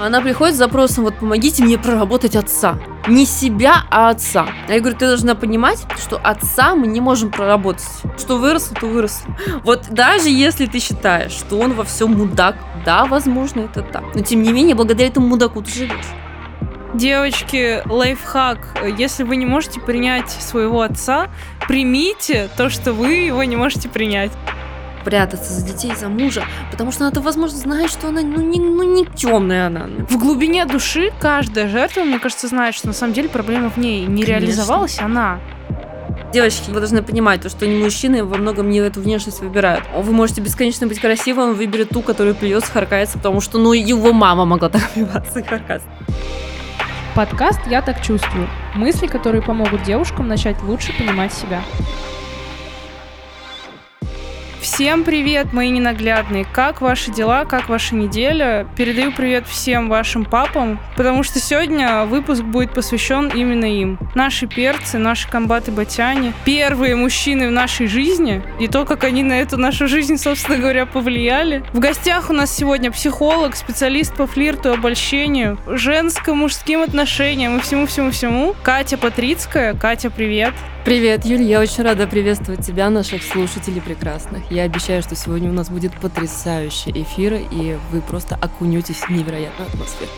Она приходит с запросом, вот помогите мне проработать отца. Не себя, а отца. Я говорю, ты должна понимать, что отца мы не можем проработать. Что выросло, то выросло. Вот даже если ты считаешь, что он во всем мудак, да, возможно, это так. Но тем не менее, благодаря этому мудаку ты живешь. Девочки, лайфхак. Если вы не можете принять своего отца, примите то, что вы его не можете принять прятаться за детей, за мужа, потому что она-то, возможно, знает, что она, ну, не, ну, не темная она. В глубине души каждая жертва, мне кажется, знает, что на самом деле проблема в ней. Не Конечно. реализовалась она. Девочки, вы должны понимать, то, что не мужчины во многом не эту внешность выбирают. Вы можете бесконечно быть красивым, он выберет ту, которая плюется, харкается, потому что, ну, его мама могла так плеваться и харкаться. Подкаст «Я так чувствую». Мысли, которые помогут девушкам начать лучше понимать себя. Всем привет, мои ненаглядные. Как ваши дела, как ваша неделя? Передаю привет всем вашим папам, потому что сегодня выпуск будет посвящен именно им. Наши перцы, наши комбаты-батяне, первые мужчины в нашей жизни, и то, как они на эту нашу жизнь, собственно говоря, повлияли. В гостях у нас сегодня психолог, специалист по флирту и обольщению, женско-мужским отношениям и всему-всему-всему. Катя Патрицкая. Катя, привет. Привет, Юль, я очень рада приветствовать тебя, наших слушателей прекрасных. Я обещаю, что сегодня у нас будет потрясающий эфир, и вы просто окунетесь в невероятную атмосферу.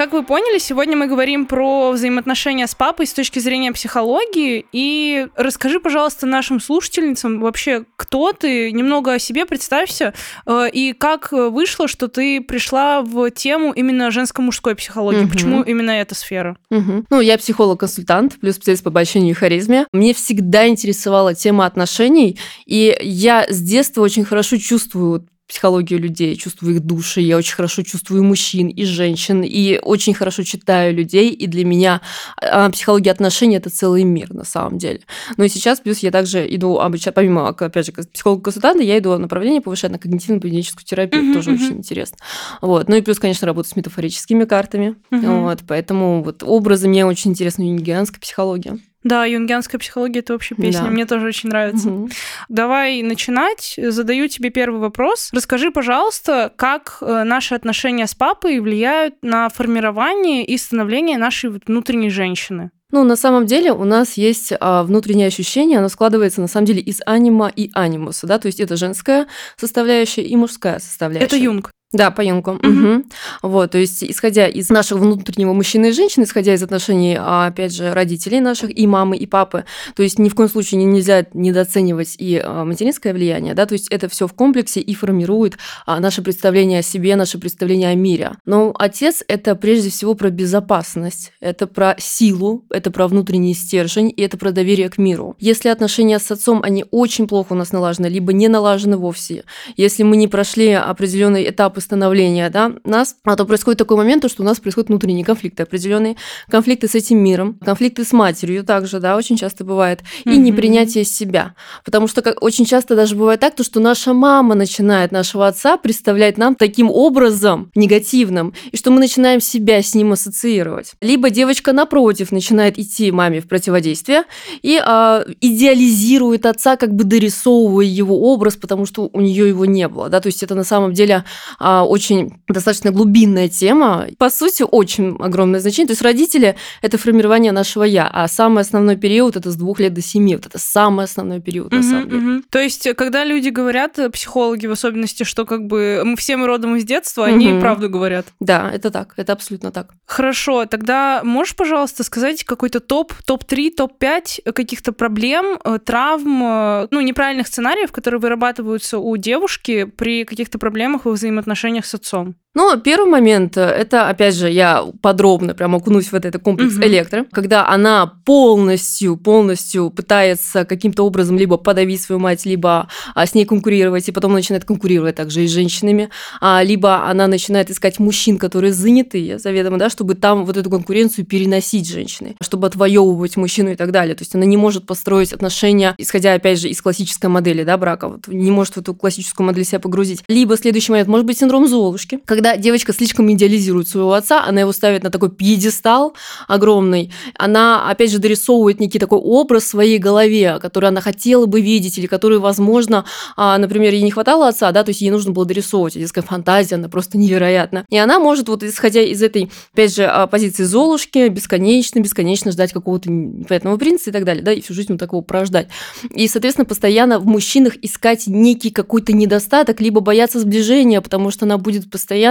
Как вы поняли, сегодня мы говорим про взаимоотношения с папой с точки зрения психологии. И расскажи, пожалуйста, нашим слушательницам вообще, кто ты, немного о себе представься, э, и как вышло, что ты пришла в тему именно женско-мужской психологии. Угу. Почему именно эта сфера? Угу. Ну, я психолог-консультант, плюс специалист по обольщению и харизме. Мне всегда интересовала тема отношений, и я с детства очень хорошо чувствую психологию людей, чувствую их души, я очень хорошо чувствую мужчин и женщин, и очень хорошо читаю людей, и для меня а, психология отношений – это целый мир на самом деле. Но и сейчас, плюс я также иду обучать, помимо, опять же, психолога-консультанта, я иду направление повышать на когнитивно-поведенческую терапию, mm-hmm, тоже mm-hmm. очень интересно. Вот. Ну и плюс, конечно, работа с метафорическими картами, mm-hmm. вот, поэтому вот образы мне очень интересна юнгианская психология. Да, юнгианская психология это вообще песня. Да. Мне тоже очень нравится. Угу. Давай начинать. Задаю тебе первый вопрос. Расскажи, пожалуйста, как э, наши отношения с папой влияют на формирование и становление нашей внутренней женщины. Ну, на самом деле у нас есть а, внутреннее ощущение, оно складывается на самом деле из анима и анимуса, да, то есть это женская составляющая и мужская составляющая. Это Юнг. Да, по Юнгу. Угу. Угу. Вот, то есть, исходя из нашего внутреннего мужчины и женщины, исходя из отношений, а, опять же, родителей наших, и мамы, и папы, то есть ни в коем случае нельзя недооценивать и а, материнское влияние, да, то есть это все в комплексе и формирует а, наше представление о себе, наше представление о мире. Но отец – это прежде всего про безопасность, это про силу, это про внутренний стержень, и это про доверие к миру. Если отношения с отцом, они очень плохо у нас налажены, либо не налажены вовсе, если мы не прошли определенный этап становления да, нас, а то происходит такой момент, что у нас происходят внутренние конфликты определенные, конфликты с этим миром, конфликты с матерью также, да, очень часто бывает, и mm-hmm. непринятие себя. Потому что как, очень часто даже бывает так, то, что наша мама начинает нашего отца представлять нам таким образом негативным, и что мы начинаем себя с ним ассоциировать. Либо девочка напротив начинает идти маме в противодействие и а, идеализирует отца, как бы дорисовывая его образ, потому что у нее его не было, да, то есть это на самом деле а, очень достаточно глубинная тема. По сути, очень огромное значение. То есть родители – это формирование нашего «я», а самый основной период – это с двух лет до семи. Вот это самый основной период, на самом деле. То есть, когда люди говорят, э, психологи в особенности, что как бы мы все мы родом из детства, они правду говорят. Да, это так, это абсолютно так. Хорошо, тогда можешь, пожалуйста, сказать какой-то топ, топ-3, топ-5 каких-то проблем, э, травм, э, ну, неправильных сценариев, которые вырабатываются у девушки при каких-то проблемах во взаимоотношениях отношениях с отцом? Ну, первый момент, э, это, опять же, я подробно прям окунусь в этот комплекс угу. электро, когда она полностью, полностью пытается каким-то образом либо подавить свою мать, либо а, с ней конкурировать, и потом начинает конкурировать также и с женщинами, а, либо она начинает искать мужчин, которые занятые заведомо, да, чтобы там вот эту конкуренцию переносить женщины, чтобы отвоевывать мужчину и так далее. То есть она не может построить отношения, исходя, опять же, из классической модели, да, брака, вот, не может в эту классическую модель себя погрузить. Либо следующий момент, может быть, синдром Золушки, когда когда девочка слишком идеализирует своего отца, она его ставит на такой пьедестал огромный, она, опять же, дорисовывает некий такой образ в своей голове, который она хотела бы видеть, или который, возможно, а, например, ей не хватало отца, да, то есть ей нужно было дорисовывать, детская фантазия, она просто невероятна. И она может, вот исходя из этой, опять же, а, позиции Золушки, бесконечно, бесконечно ждать какого-то непонятного принца и так далее, да, и всю жизнь вот такого прождать. И, соответственно, постоянно в мужчинах искать некий какой-то недостаток, либо бояться сближения, потому что она будет постоянно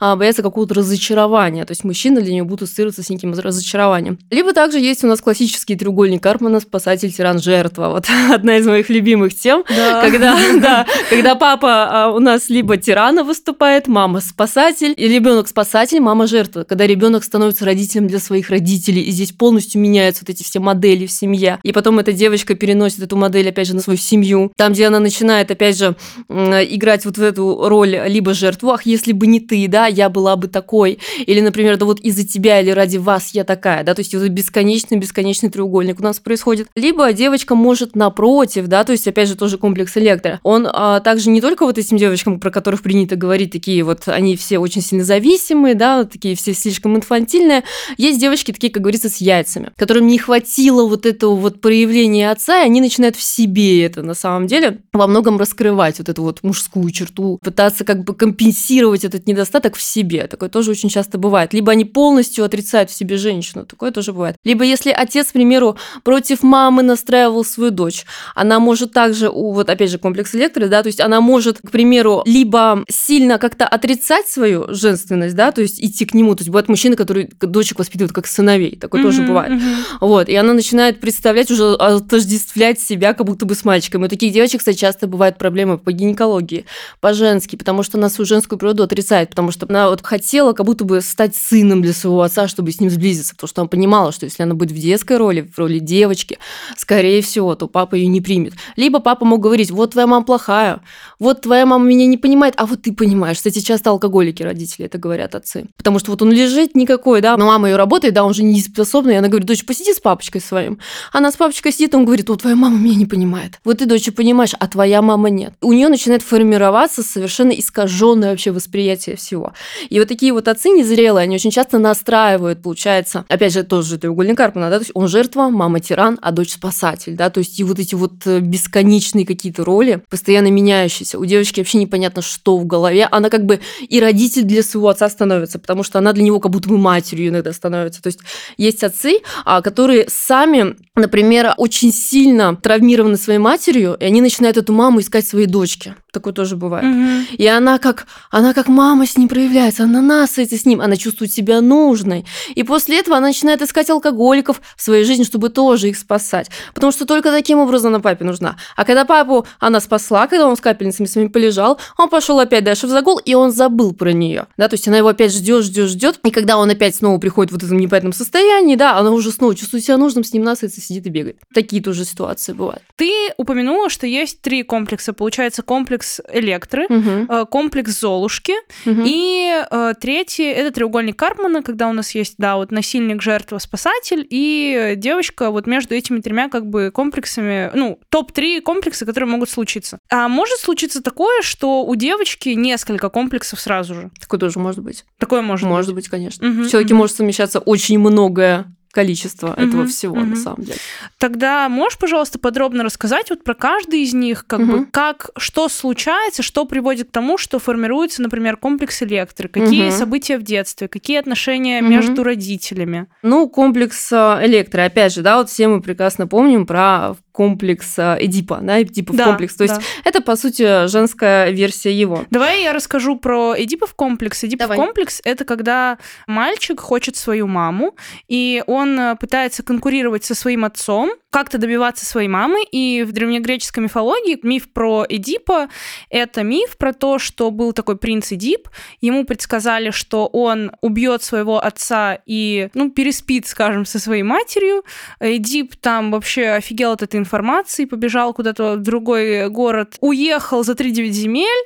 а, бояться какого-то разочарования. То есть мужчина для нее будет ассоциироваться с неким разочарованием. Либо также есть у нас классический треугольник Карпмана спасатель, тиран, жертва. Вот одна из моих любимых тем, да. когда, да, когда папа а, у нас либо тирана выступает, мама спасатель, и ребенок спасатель, мама жертва. Когда ребенок становится родителем для своих родителей, и здесь полностью меняются вот эти все модели в семье. И потом эта девочка переносит эту модель, опять же, на свою семью. Там, где она начинает, опять же, играть вот в эту роль либо жертву, ах, если бы не ты, да, я была бы такой. Или, например, да вот из-за тебя или ради вас я такая, да, то есть вот бесконечный-бесконечный треугольник у нас происходит. Либо девочка может напротив, да, то есть, опять же, тоже комплекс электро. Он а, также не только вот этим девочкам, про которых принято говорить, такие вот, они все очень сильно зависимые, да, такие все слишком инфантильные. Есть девочки такие, как говорится, с яйцами, которым не хватило вот этого вот проявления отца, и они начинают в себе это на самом деле во многом раскрывать вот эту вот мужскую черту, пытаться как бы компенсировать этот недостаток в себе. Такое тоже очень часто бывает. Либо они полностью отрицают в себе женщину, такое тоже бывает. Либо если отец, к примеру, против мамы настраивал свою дочь, она может также, вот опять же, комплекс электро, да, то есть она может, к примеру, либо сильно как-то отрицать свою женственность, да, то есть идти к нему. То есть бывает мужчина, который дочек воспитывает как сыновей, такое mm-hmm, тоже бывает. Mm-hmm. Вот, и она начинает представлять, уже отождествлять себя как будто бы с мальчиком. И у таких девочек, кстати, часто бывают проблемы по гинекологии, по-женски, потому что она свою женскую природу отрицает, потому что она вот хотела как будто бы стать сыном для своего отца, чтобы с ним сблизиться, потому что она понимала, что если она будет в детской роли, в роли девочки, скорее всего, то папа ее не примет. Либо папа мог говорить, вот твоя мама плохая, вот твоя мама меня не понимает, а вот ты понимаешь. Кстати, часто алкоголики родители это говорят отцы. Потому что вот он лежит никакой, да, но мама ее работает, да, он же не способный, и она говорит, дочь, посиди с папочкой своим. Она с папочкой сидит, он говорит, вот твоя мама меня не понимает. Вот ты, дочь, понимаешь, а твоя мама нет. У нее начинает формироваться совершенно искаженное вообще восприятие всего. И вот такие вот отцы незрелые, они очень часто настраивают, получается, опять же, тоже треугольник Карпмана, да, то есть он жертва, мама тиран, а дочь спасатель, да, то есть и вот эти вот э, бесконечные какие-то роли, постоянно меняющиеся. У девочки вообще непонятно, что в голове. Она как бы и родитель для своего отца становится, потому что она для него как будто бы матерью иногда становится. То есть есть отцы, а, которые сами, например, очень сильно травмированы своей матерью, и они начинают эту маму искать своей дочке. Такое тоже бывает. Угу. И она как, она как мама с ним проявляется, она насытится с ним, она чувствует себя нужной. И после этого она начинает искать алкоголиков в своей жизни, чтобы тоже их спасать. Потому что только таким образом она папе нужна. А когда папу она спасла, когда он с капельницами вами полежал, он пошел опять дальше в загул, и он забыл про нее. Да, то есть она его опять ждет, ждет, ждет. И когда он опять снова приходит в вот этом непонятном состоянии, да, она уже снова чувствует себя нужным, с ним насытится, сидит и бегает. Такие тоже ситуации бывают. Ты упомянула, что есть три комплекса. Получается, комплекс комплекс Электры, угу. комплекс Золушки. Угу. И э, третий это треугольник Карпмана, когда у нас есть, да, вот насильник, жертва, спасатель, и девочка вот между этими тремя как бы комплексами, ну, топ-3 комплекса, которые могут случиться. А может случиться такое, что у девочки несколько комплексов сразу же? Такое тоже может быть. Такое может, может быть. быть, конечно. Угу, Все-таки угу. может совмещаться очень многое количество mm-hmm. этого всего mm-hmm. на самом деле. Тогда можешь, пожалуйста, подробно рассказать вот про каждый из них, как mm-hmm. бы как что случается, что приводит к тому, что формируется, например, комплекс электро, какие mm-hmm. события в детстве, какие отношения mm-hmm. между родителями. Ну комплекс э, электро, опять же, да, вот все мы прекрасно помним про комплекс Эдипа, да, Эдипов да, комплекс. То есть да. это, по сути, женская версия его. Давай я расскажу про Эдипов комплекс. Эдипов Давай. комплекс — это когда мальчик хочет свою маму, и он э, пытается конкурировать со своим отцом, как-то добиваться своей мамы, и в древнегреческой мифологии миф про Эдипа — это миф про то, что был такой принц Эдип, ему предсказали, что он убьет своего отца и, ну, переспит, скажем, со своей матерью. Эдип там вообще офигел от этой информации, побежал куда-то в другой город, уехал за 3-9 земель,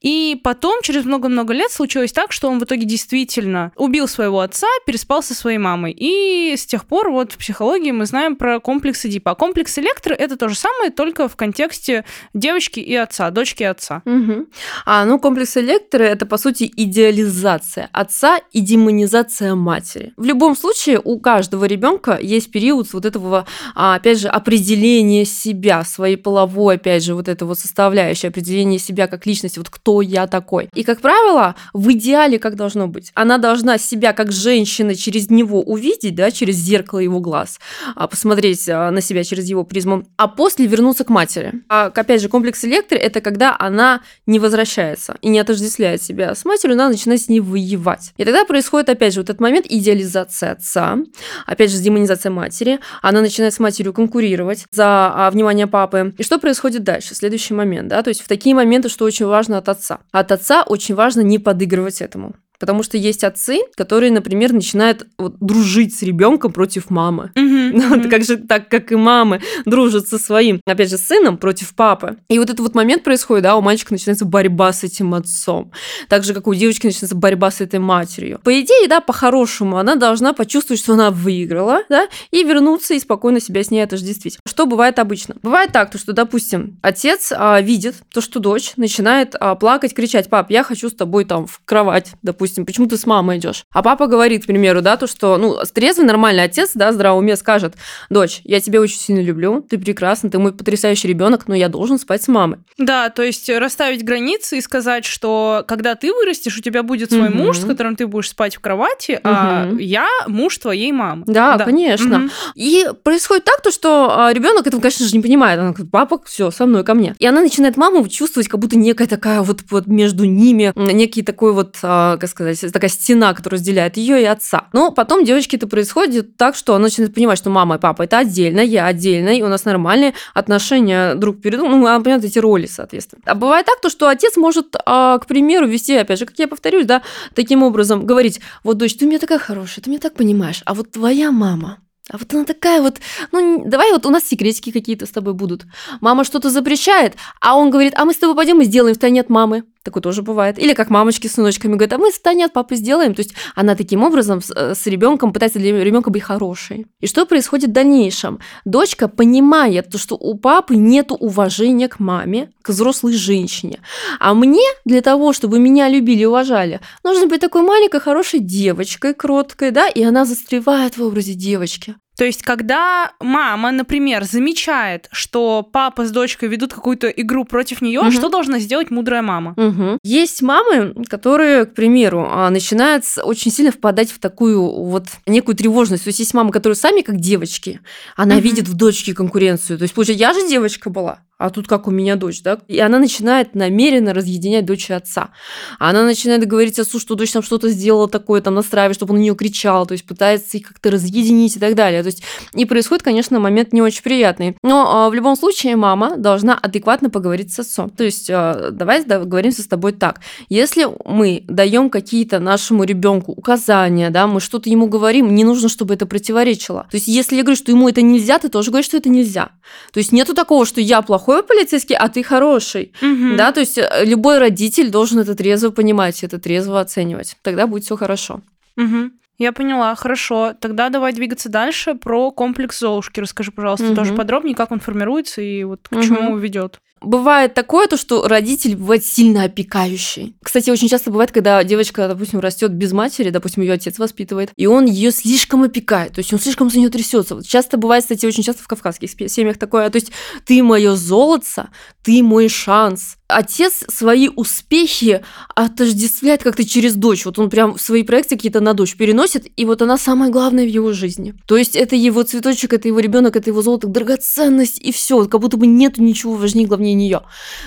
и потом, через много-много лет, случилось так, что он в итоге действительно убил своего отца, переспал со своей мамой. И с тех пор вот в психологии мы знаем про комплекс Эдипа. А комплекс Электры — это то же самое, только в контексте девочки и отца, дочки и отца. Угу. А, ну, комплекс Электры — это, по сути, идеализация отца и демонизация матери. В любом случае, у каждого ребенка есть период вот этого, а, опять же, определения себя, своей половой, опять же, вот этого составляющей, определения себя как личности, вот кто я такой. И, как правило, в идеале как должно быть? Она должна себя как женщина через него увидеть, да, через зеркало его глаз, а, посмотреть а, на себя через его призму, а после вернуться к матери. А, опять же, комплекс электро – это когда она не возвращается и не отождествляет себя с матерью, она начинает с ней воевать. И тогда происходит, опять же, вот этот момент идеализации отца, опять же, демонизация матери, она начинает с матерью конкурировать за внимание папы. И что происходит дальше? Следующий момент, да, то есть в такие моменты, что очень важно от отца. От отца очень важно не подыгрывать этому. Потому что есть отцы, которые, например, начинают вот, дружить с ребенком против мамы. Mm-hmm. как же так, как и мамы дружат со своим, опять же, сыном против папы. И вот этот вот момент происходит, да, у мальчика начинается борьба с этим отцом. Так же, как у девочки начинается борьба с этой матерью. По идее, да, по-хорошему, она должна почувствовать, что она выиграла, да, и вернуться и спокойно себя с ней отождествить. Что бывает обычно? Бывает так, то, что, допустим, отец а, видит то, что дочь начинает а, плакать, кричать, пап, я хочу с тобой там в кровать, допустим, допустим, почему ты с мамой идешь? А папа говорит, к примеру, да, то, что, ну, трезвый, нормальный отец, да, здравый уме скажет, дочь, я тебя очень сильно люблю, ты прекрасна, ты мой потрясающий ребенок, но я должен спать с мамой. Да, то есть расставить границы и сказать, что когда ты вырастешь, у тебя будет свой угу. муж, с которым ты будешь спать в кровати, угу. а я муж твоей мамы. Да, да. конечно. Угу. И происходит так, то, что а, ребенок этого, конечно же, не понимает. Она говорит, папа, все, со мной ко мне. И она начинает маму чувствовать, как будто некая такая вот, вот между ними, некий такой вот, а, как сказать, сказать, такая стена, которая разделяет ее и отца. Но потом девочке это происходит так, что она начинает понимать, что мама и папа это отдельно, я отдельно, и у нас нормальные отношения друг перед другом, ну, она понимает эти роли, соответственно. А бывает так, то, что отец может, а, к примеру, вести, опять же, как я повторюсь, да, таким образом говорить, вот, дочь, ты у меня такая хорошая, ты меня так понимаешь, а вот твоя мама, а вот она такая вот, ну, давай вот у нас секретики какие-то с тобой будут. Мама что-то запрещает, а он говорит, а мы с тобой пойдем и сделаем в тайне от мамы. Такое тоже бывает. Или как мамочки с сыночками говорят, а мы с Таней от папы сделаем. То есть она таким образом с, э, с ребенком пытается для ребенка быть хорошей. И что происходит в дальнейшем? Дочка понимает, то, что у папы нет уважения к маме, к взрослой женщине. А мне для того, чтобы меня любили и уважали, нужно быть такой маленькой хорошей девочкой, кроткой, да, и она застревает в образе девочки. То есть, когда мама, например, замечает, что папа с дочкой ведут какую-то игру против нее, угу. что должна сделать мудрая мама? Угу. Есть мамы, которые, к примеру, а, начинают очень сильно впадать в такую вот некую тревожность. То есть есть мамы, которые сами как девочки, она угу. видит в дочке конкуренцию. То есть, получается, я же девочка была, а тут как у меня дочь, да? И она начинает намеренно разъединять дочь и отца. Она начинает говорить отцу, что дочь там что-то сделала такое, там настраивает, чтобы он на нее кричал, то есть пытается их как-то разъединить и так далее. То есть и происходит, конечно, момент не очень приятный. Но э, в любом случае мама должна адекватно поговорить с отцом. То есть э, давай договоримся с тобой так. Если мы даем какие-то нашему ребенку указания, да, мы что-то ему говорим, не нужно, чтобы это противоречило. То есть если я говорю, что ему это нельзя, ты тоже говоришь, что это нельзя. То есть нету такого, что я плохой плохой полицейский, а ты хороший. Угу. Да, то есть э, любой родитель должен это трезво понимать, это трезво оценивать. Тогда будет все хорошо. Угу. Я поняла, хорошо. Тогда давай двигаться дальше. Про комплекс Золушки расскажи, пожалуйста, угу. тоже подробнее, как он формируется и вот к угу. чему ведет. Бывает такое, то, что родитель бывает сильно опекающий. Кстати, очень часто бывает, когда девочка, допустим, растет без матери, допустим, ее отец воспитывает, и он ее слишком опекает, то есть он слишком за нее трясется. Вот часто бывает, кстати, очень часто в кавказских семьях такое, то есть ты мое золото, ты мой шанс, отец свои успехи отождествляет как-то через дочь. Вот он прям свои проекты какие-то на дочь переносит, и вот она самая главная в его жизни. То есть это его цветочек, это его ребенок, это его золото, драгоценность, и все. Как будто бы нету ничего важнее, главнее нее.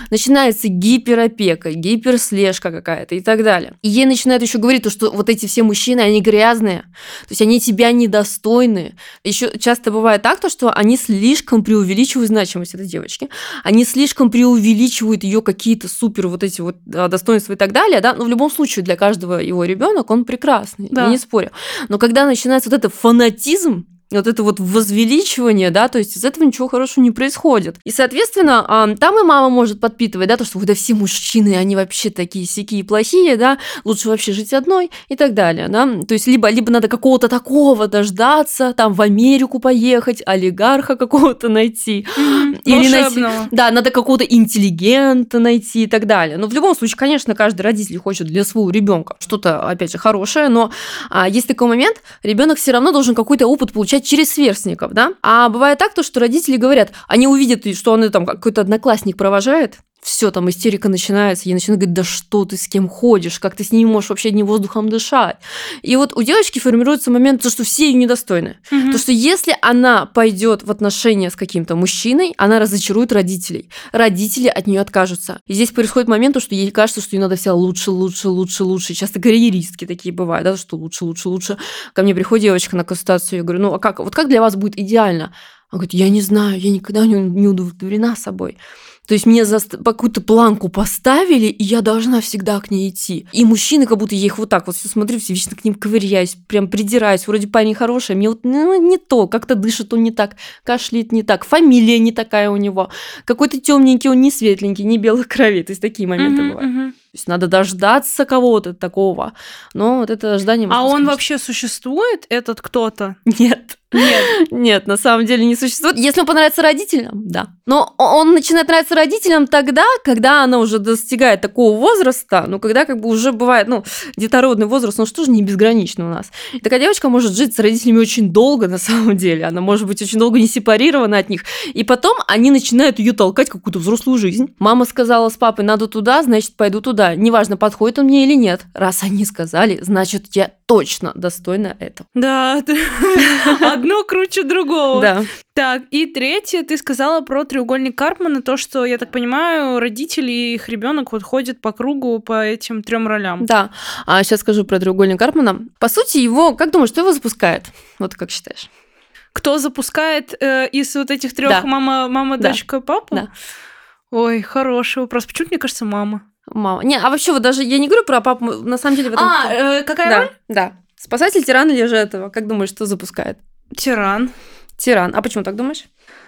Начинается гиперопека, гиперслежка какая-то и так далее. И ей начинают еще говорить, то, что вот эти все мужчины, они грязные, то есть они тебя недостойны. Еще часто бывает так, то, что они слишком преувеличивают значимость этой девочки, они слишком преувеличивают ее какие-то супер вот эти вот достоинства и так далее, да, но в любом случае для каждого его ребенок он прекрасный, да. я не спорю. Но когда начинается вот этот фанатизм, вот это вот возвеличивание, да, то есть из этого ничего хорошего не происходит. И, соответственно, там и мама может подпитывать, да, то, что да все мужчины, они вообще такие сякие плохие, да, лучше вообще жить одной и так далее, да. То есть либо, либо надо какого-то такого дождаться, там в Америку поехать, олигарха какого-то найти. Или найти, да, надо какого-то интеллигента найти и так далее. Но в любом случае, конечно, каждый родитель хочет для своего ребенка что-то, опять же, хорошее, но а, есть такой момент, ребенок все равно должен какой-то опыт получать через сверстников, да. А бывает так, то, что родители говорят, они увидят, что он там какой-то одноклассник провожает, все, там истерика начинается, я начинаю говорить, да что ты с кем ходишь, как ты с ним можешь вообще одним воздухом дышать. И вот у девочки формируется момент, то, что все ее недостойны. Мгм. То, что если она пойдет в отношения с каким-то мужчиной, она разочарует родителей. Родители от нее откажутся. И здесь происходит момент, то, что ей кажется, что ей надо вся лучше, лучше, лучше, лучше. Часто карьеристки такие бывают, да, что лучше, лучше, лучше. Ко мне приходит девочка на консультацию, я говорю, ну а как, вот как для вас будет идеально? Она говорит, я не знаю, я никогда не, не удовлетворена собой. То есть мне за какую-то планку поставили, и я должна всегда к ней идти. И мужчины, как будто я их вот так вот все смотрю, все вечно к ним ковыряюсь, прям придираюсь. Вроде парень хороший, а мне вот ну, не то, как-то дышит он не так, кашляет не так, фамилия не такая у него, какой-то темненький он не светленький, не белых крови. То есть такие моменты Мгм, бывают. мгм. То есть надо дождаться кого-то такого. Но вот это ожидание... А он бесконечно. вообще существует, этот кто-то? Нет. Нет. Нет, на самом деле не существует. Если он понравится родителям, да. Но он начинает нравиться родителям тогда, когда она уже достигает такого возраста, ну, когда как бы уже бывает, ну, детородный возраст, он же тоже не безграничный у нас. И такая девочка может жить с родителями очень долго, на самом деле. Она может быть очень долго не сепарирована от них. И потом они начинают ее толкать какую-то взрослую жизнь. Мама сказала с папой, надо туда, значит, пойду туда. Неважно, подходит он мне или нет. Раз они сказали, значит, я точно достойна этого. Да, ты- одно круче другого. Да. Так, и третье, ты сказала про треугольник Карпмана, то, что, я так понимаю, родители и их ребенок вот ходят по кругу по этим трем ролям. Да. А сейчас скажу про треугольник Карпмана. По сути, его, как думаешь, что его запускает? Вот как считаешь? Кто запускает э, из вот этих трех Да. мама, мама, Да. дочка, папа? Да. Ой, хороший вопрос. Почему мне кажется мама? Мама. Не, а вообще вот даже я не говорю про папу, на самом деле этом... А, э, какая да, роль? да. Спасатель, тиран или же этого? Как думаешь, что запускает? Тиран. Тиран. А почему так думаешь?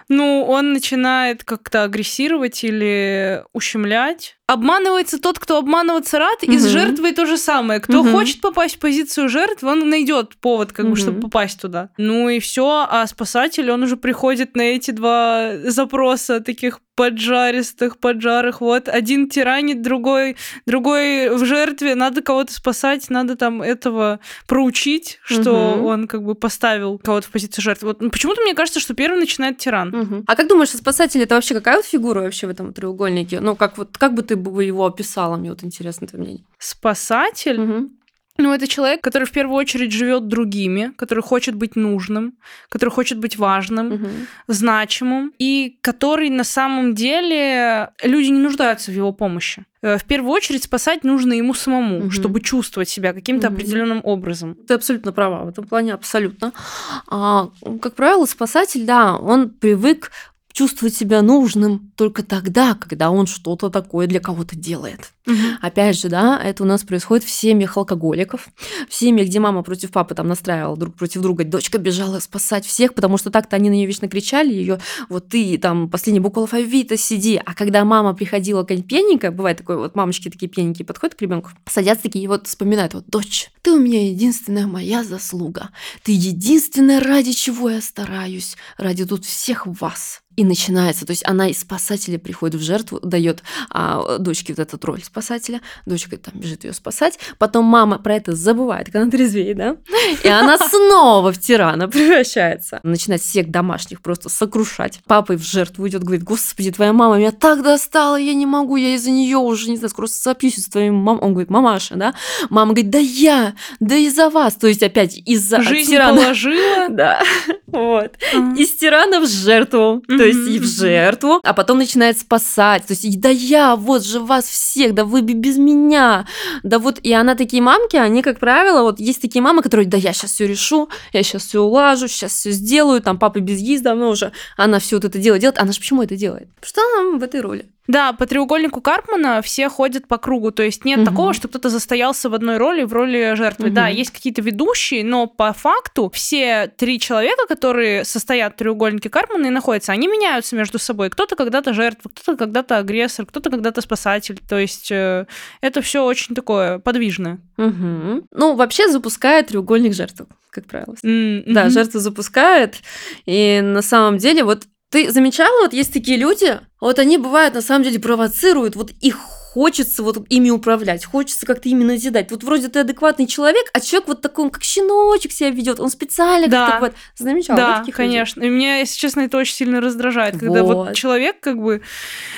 Ну, он начинает как-то агрессировать или ущемлять. Обманывается тот, кто обманываться рад, и с жертвой то же самое. Кто Мгм. хочет попасть в позицию жертвы, он найдет повод, как бы, Мгм. чтобы попасть туда. Ну и все, а спасатель, он уже приходит на эти два запроса таких поджаристых, поджарых. Вот один тиранит, другой, другой в жертве. Надо кого-то спасать, надо там этого проучить, что Мгм. он как бы поставил кого-то в позицию жертвы. Вот ну, почему-то мне кажется, что первый начинает тиран. Мгм. А как думаешь, а спасатель это вообще какая вот фигура вообще в этом треугольнике? Ну, как вот, как бы ты бы его описала? Мне вот интересно твое мнение. Спасатель, Мгм. ну, это человек, который в первую очередь живет другими, который хочет быть нужным, который хочет быть важным, Мгм. значимым, и который на самом деле люди не нуждаются в его помощи. Э, В первую очередь спасать нужно ему самому, Мгм. чтобы чувствовать себя каким-то Мгм. определенным образом. Ты абсолютно права в этом плане, абсолютно. А, как правило, спасатель, да, он привык чувствовать себя нужным только тогда, когда он что-то такое для кого-то делает. Опять же, да, это у нас происходит в семьях алкоголиков, в семьях, где мама против папы там настраивала друг против друга, дочка бежала спасать всех, потому что так-то они на нее вечно кричали, ее вот ты там последняя буква алфавита сиди, а когда мама приходила какая-нибудь пьяненькая, бывает такое, вот мамочки такие пьяненькие подходят к ребенку, садятся такие и вот вспоминают, вот дочь, ты у меня единственная моя заслуга, ты единственная ради чего я стараюсь, ради тут всех вас. И начинается, то есть она из спасателя приходит в жертву, дает а, дочке вот эту роль спасателя, дочка там бежит ее спасать, потом мама про это забывает, когда она трезвеет, да, и она снова в тирана превращается, начинает всех домашних просто сокрушать. Папа в жертву идет, говорит, господи, твоя мама меня так достала, я не могу, я из-за нее уже, не знаю, скоро сопьюсь с твоей мамой. Он говорит, мамаша, да? Мама говорит, да я, да из-за вас. То есть опять из-за Жизнь тирана. положила. Да, вот Ага. из тирана в жертву, то есть и в жертву, а потом начинает спасать, то есть да я, вот же вас всех, да вы без меня, да вот, и она такие мамки, они, как правило, вот есть такие мамы, которые, да я сейчас все решу, я сейчас все улажу, сейчас все сделаю, там папа без есть давно уже, она все вот это делает, делает, она же почему это делает? Потому Что она в этой роли? Да, по треугольнику Карпмана все ходят по кругу, то есть нет Мгм. такого, что кто-то застоялся в одной роли, в роли жертвы. Да, Мгм. есть какие-то ведущие, но по факту все три человека, которые состоят в треугольнике Карпмана и находятся, они меняются между собой. Кто-то когда-то жертва, кто-то когда-то агрессор, кто-то когда-то спасатель. То есть э, это все очень такое подвижное. Мгм. Ну, вообще запускает треугольник жертву, как правило. М, Да, мгм. жертву запускает. И на самом деле, вот ты замечала, вот есть такие люди, вот они бывают на самом деле провоцируют, вот их хочется вот ими управлять, хочется как-то ими назидать. Вот вроде ты адекватный человек, а человек вот такой, он как щеночек себя ведет, он специально Да. как-то вот... Замечала да, таких людей? конечно. И меня, если честно, это очень сильно раздражает, когда вот Вот. человек как бы,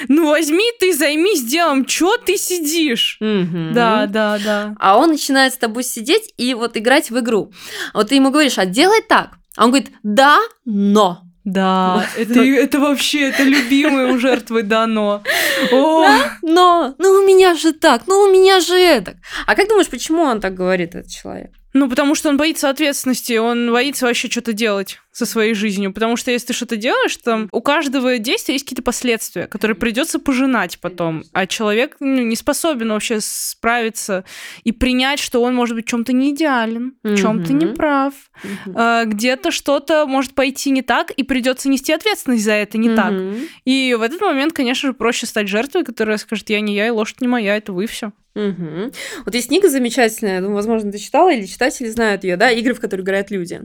ну возьми ты, займись делом, чё ты сидишь? Мгм. Да, да, да. А он начинает с тобой сидеть и вот играть в игру. Вот ты ему говоришь, а делай так. А он говорит, да, но. Да, это, это вообще, это любимое у жертвы дано. О, Но, ну у меня же так, ну у меня же это. А как думаешь, почему он так говорит, этот человек? Ну, потому что он боится ответственности, он боится вообще что-то делать со своей жизнью. Потому что если ты что-то делаешь, там у каждого действия есть какие-то последствия, которые придется пожинать потом. А человек ну, не способен вообще справиться и принять, что он может быть в чем-то не идеален, в чем-то не прав. А, Где-то что-то может пойти не так, и придется нести ответственность за это не так. И в этот момент, конечно же, проще стать жертвой, которая скажет, я не я, и лошадь не моя, это вы все. Мгм. Вот есть книга замечательная, ну, возможно, ты читала или читатели знают ее, да, игры, в которые играют люди.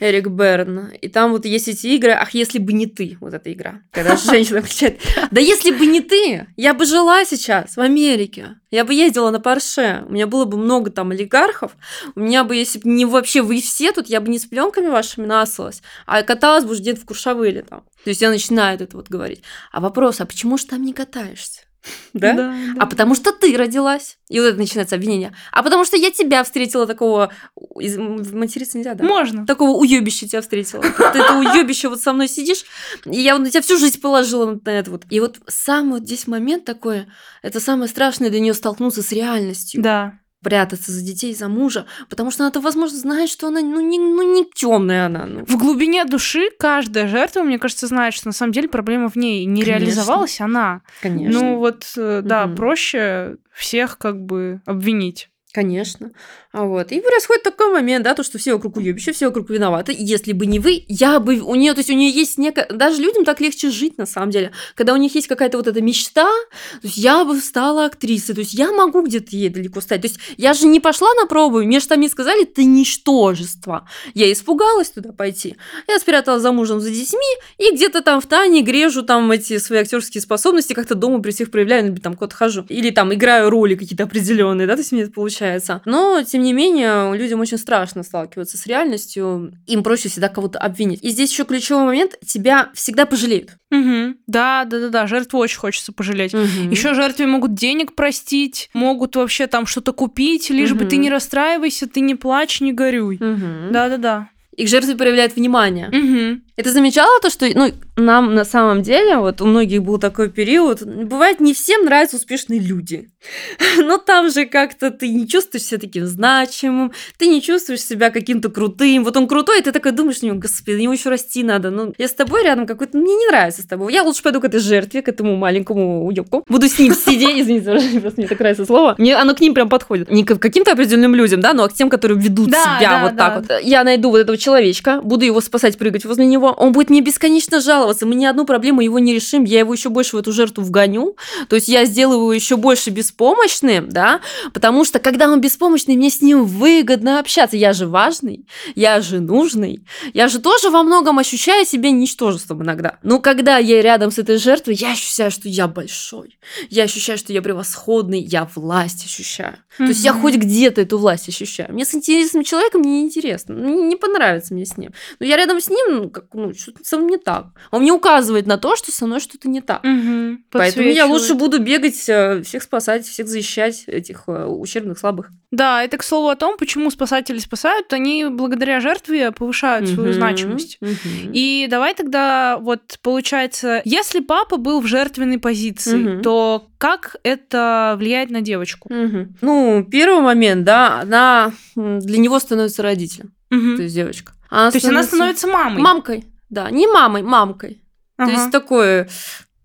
Эрик Берн. И там вот есть эти игры, ах, если бы не ты, вот эта игра. Когда женщина кричит, да если бы не ты, я бы жила сейчас в Америке, я бы ездила на Порше, у меня было бы много там олигархов, у меня бы, если бы не вообще вы все тут, я бы не с пленками вашими насылась, а каталась бы уже где-то в Куршавеле там. То есть я начинаю это вот говорить. А вопрос, а почему же там не катаешься? Да? А потому что ты родилась. И вот это начинается обвинение. А потому что я тебя встретила такого... из- Материться нельзя, да? Можно. Такого уебища тебя встретила. Ты это уебище вот со мной сидишь, и я вот на тебя всю жизнь положила на это вот. И вот сам вот здесь момент такой, это самое страшное для нее столкнуться с реальностью. Да. Прятаться за детей, за мужа, потому что она-то, возможно, знает, что она, ну, не, ну, никчемная она. ну. В глубине души каждая жертва, мне кажется, знает, что на самом деле проблема в ней. Не Конечно. реализовалась она. Конечно. Ну вот, э, да, Мгм. проще всех как бы обвинить. Конечно. А вот. И происходит такой момент, да, то, что все вокруг уебища, все вокруг виноваты. Если бы не вы, я бы... У нее, то есть у нее есть некая... Даже людям так легче жить, на самом деле. Когда у них есть какая-то вот эта мечта, то есть я бы стала актрисой, то есть я могу где-то ей далеко стать. То есть я же не пошла на пробу, мне же там не сказали, ты ничтожество. Я испугалась туда пойти. Я спряталась за мужем, за детьми, и где-то там в тайне грежу там эти свои актерские способности, как-то дома при всех проявляю, там куда-то хожу. Или там играю роли какие-то определенные, да, то есть мне это получается. Но, тем не менее, людям очень страшно сталкиваться с реальностью, им проще всегда кого-то обвинить. И здесь еще ключевой момент, тебя всегда пожалеют. Мгм. Да, да, да, да. Жертву очень хочется пожалеть. Еще жертве могут денег простить, могут вообще там что-то купить, лишь бы ты не расстраивайся, ты не плачь, не горюй. Да, да, да. И к жертве проявляют внимание. Мгм. И ты замечала то, что ну, нам на самом деле, вот у многих был такой период, бывает, не всем нравятся успешные люди. Но там же как-то ты не чувствуешь себя таким значимым, ты не чувствуешь себя каким-то крутым. Вот он крутой, и ты такой думаешь, ну, господи, ему еще расти надо. Ну, я с тобой рядом какой-то, мне не нравится с тобой. Я лучше пойду к этой жертве, к этому маленькому уёбку. Буду с ним сидеть, извините, просто мне так нравится слово. Мне оно к ним прям подходит. Не к каким-то определенным людям, да, но к тем, которые ведут себя вот так вот. Я найду вот этого человечка, буду его спасать, прыгать возле него. Он будет мне бесконечно жаловаться. Мы ни одну проблему его не решим. Я его еще больше в эту жертву вгоню. То есть я сделаю его еще больше беспомощным, да, потому что когда он беспомощный, мне с ним выгодно общаться. Я же важный, я же нужный, я же тоже во многом ощущаю себя ничтожеством иногда. Но когда я рядом с этой жертвой, я ощущаю, что я большой, я ощущаю, что я превосходный, я власть ощущаю. То есть я хоть где-то эту власть ощущаю. Мне с интересным человеком не интересно, не понравится мне с ним. Но я рядом с ним, ну, как, ну, что-то со мной не так. Он мне указывает на то, что со мной что-то не так. Мгм. Поэтому я лучше буду бегать, э, всех спасать, всех защищать, этих э, ущербных, слабых. Да, это к слову о том, почему спасатели спасают, они благодаря жертве повышают свою Мгм. значимость. Мгм. И давай тогда вот получается, если папа был в жертвенной позиции, Мгм. то как это влияет на девочку? Мгм. Ну, первый момент, да, она для него становится родителем, То есть девочка. Она То есть она становится мамой. мамкой, да, не мамой, мамкой. Ага. То есть такое,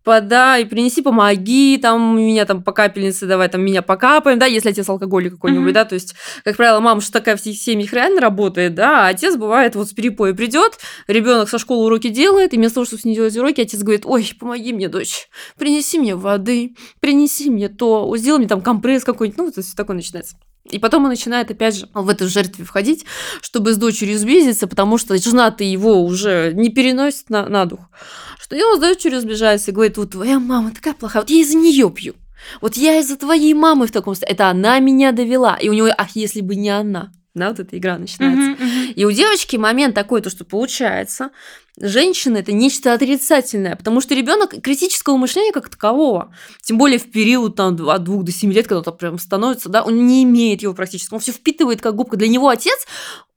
подай, принеси, помоги, там, меня там по капельнице давай, там, меня покапаем, да, если отец алкоголик какой-нибудь, Мгм. да, то есть, как правило, мама что такая в этих семьях реально работает, да, а отец бывает вот с перепоя придет, ребенок со школы уроки делает, и вместо того, чтобы с ней делать уроки, отец говорит, ой, помоги мне, дочь, принеси мне воды, принеси мне то, сделай мне там компресс какой-нибудь, ну, вот это всё такое начинается. И потом он начинает, опять же, в эту жертве входить, чтобы с дочерью сблизиться, потому что жена-то его уже не переносит на, на дух. Что и он с дочерью сближается и говорит, вот твоя мама такая плохая, вот я из-за нее пью. Вот я из-за твоей мамы в таком состоянии. Это она меня довела. И у него, ах, если бы не она. Да, вот эта игра начинается. Мгм, мгм. И у девочки момент такой, то что получается, женщина это нечто отрицательное, потому что ребенок критического мышления как такового, тем более в период там, от двух до семи лет, когда он прям становится, да, он не имеет его практически, он все впитывает как губка. Для него отец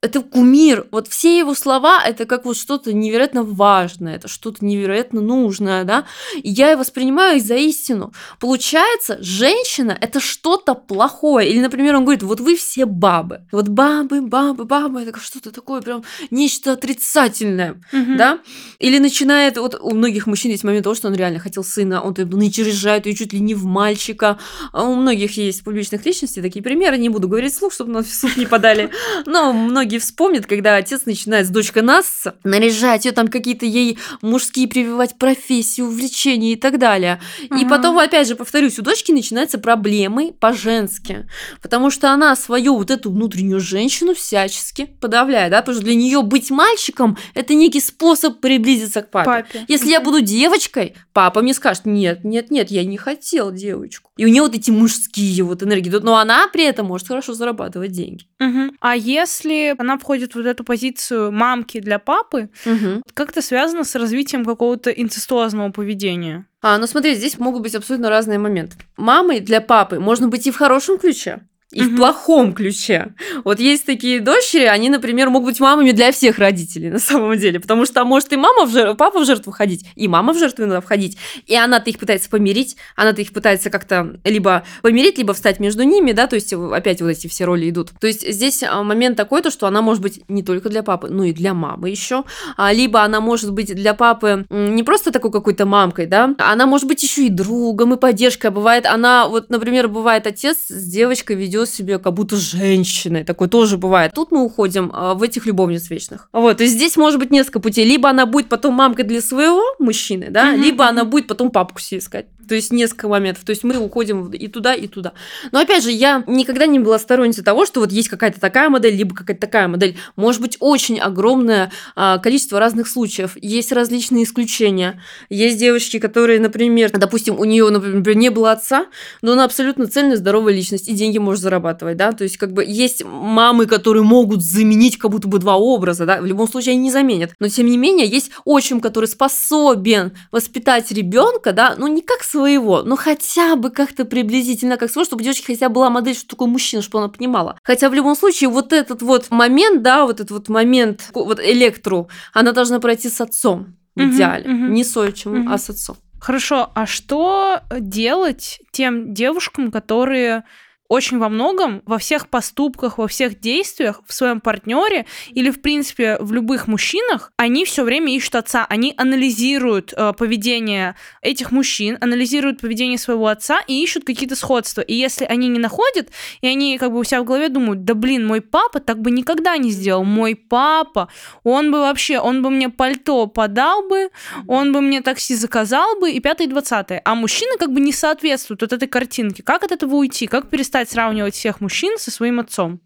это кумир. Вот все его слова это как вот что-то невероятно важное, это что-то невероятно нужное, да. И я его воспринимаю за истину. Получается, женщина это что-то плохое. Или, например, он говорит, вот вы все бабы. Вот бабы, бабы, бабы, это что-то такое прям нечто отрицательное, Мгм. да. Или начинает, вот у многих мужчин есть момент того, что он реально хотел сына, он там начережает ее чуть ли не в мальчика. А у многих есть публичных личностей такие примеры, не буду говорить вслух, чтобы нас в суд не подали. Но многие вспомнят, когда отец начинает с дочкой нас наряжать ее там какие-то ей мужские прививать профессии, увлечения и так далее. И Ага. потом, опять же, повторюсь, у дочки начинаются проблемы по-женски, потому что она свою вот эту внутреннюю женщину всячески подавляет, да, потому что для нее быть мальчиком это некий способ приблизиться к папе. Папе. Если я буду девочкой, папа мне скажет, нет, нет, нет, я не хотел девочку. И у нее вот эти мужские вот энергии, но она при этом может хорошо зарабатывать деньги. Мгм. А если она входит в вот эту позицию мамки для папы, Мгм. как это связано с развитием какого-то инцестуозного поведения? А, ну смотри, здесь могут быть абсолютно разные моменты. Мамой для папы можно быть и в хорошем ключе, и в Мгм. плохом ключе. Вот есть такие дочери, они, например, могут быть мамами для всех родителей на самом деле, потому что там может и мама в жертву, папа в жертву входить, и мама в жертву иногда входить, и она-то их пытается помирить, она-то их пытается как-то либо помирить, либо встать между ними, да, то есть опять вот эти все роли идут. То есть здесь а, момент такой, то, что она может быть не только для папы, но и для мамы еще, а, либо она может быть для папы не просто такой какой-то мамкой, да, она может быть еще и другом, и поддержкой. А бывает, она, вот, например, бывает отец с девочкой ведет себя как будто женщиной, такое тоже бывает. Тут мы уходим а, в этих любовниц вечных. Вот, и здесь может быть несколько путей. Либо она будет потом мамкой для своего мужчины, да, Мгм, либо она будет потом папку себе искать. То есть несколько моментов. То есть мы уходим и туда, и туда. Но опять же, я никогда не была сторонницей того, что вот есть какая-то такая модель, либо какая-то такая модель. Может быть очень огромное а, количество разных случаев. Есть различные исключения. Есть девочки, которые, например, допустим, у нее, например, не было отца, но она абсолютно цельная, здоровая личность, и деньги может зарабатывать, да. То есть как бы есть мамы, которые могут заменить как будто бы два образа, да. В любом случае они не заменят. Но тем не менее есть отчим, который способен воспитать ребенка, да, ну не как своего, но хотя бы как-то приблизительно как своего, чтобы у девочки хотя бы была модель, что такое мужчина, чтобы она понимала. Хотя в любом случае вот этот вот момент, да, вот этот вот момент, вот электру, она должна пройти с отцом в Мгм, идеале. мгм. Не с отчимом, Мгм. а с отцом. Хорошо, а что делать тем девушкам, которые очень во многом, во всех поступках, во всех действиях, в своем партнере или, в принципе, в любых мужчинах, они все время ищут отца, они анализируют э, поведение этих мужчин, анализируют поведение своего отца и ищут какие-то сходства. И если они не находят, и они как бы у себя в голове думают, да блин, мой папа так бы никогда не сделал, мой папа, он бы вообще, он бы мне пальто подал бы, он бы мне такси заказал бы, и пятое, и двадцатое. А мужчины как бы не соответствуют вот этой картинке. Как от этого уйти? Как перестать сравнивать всех мужчин со своим отцом?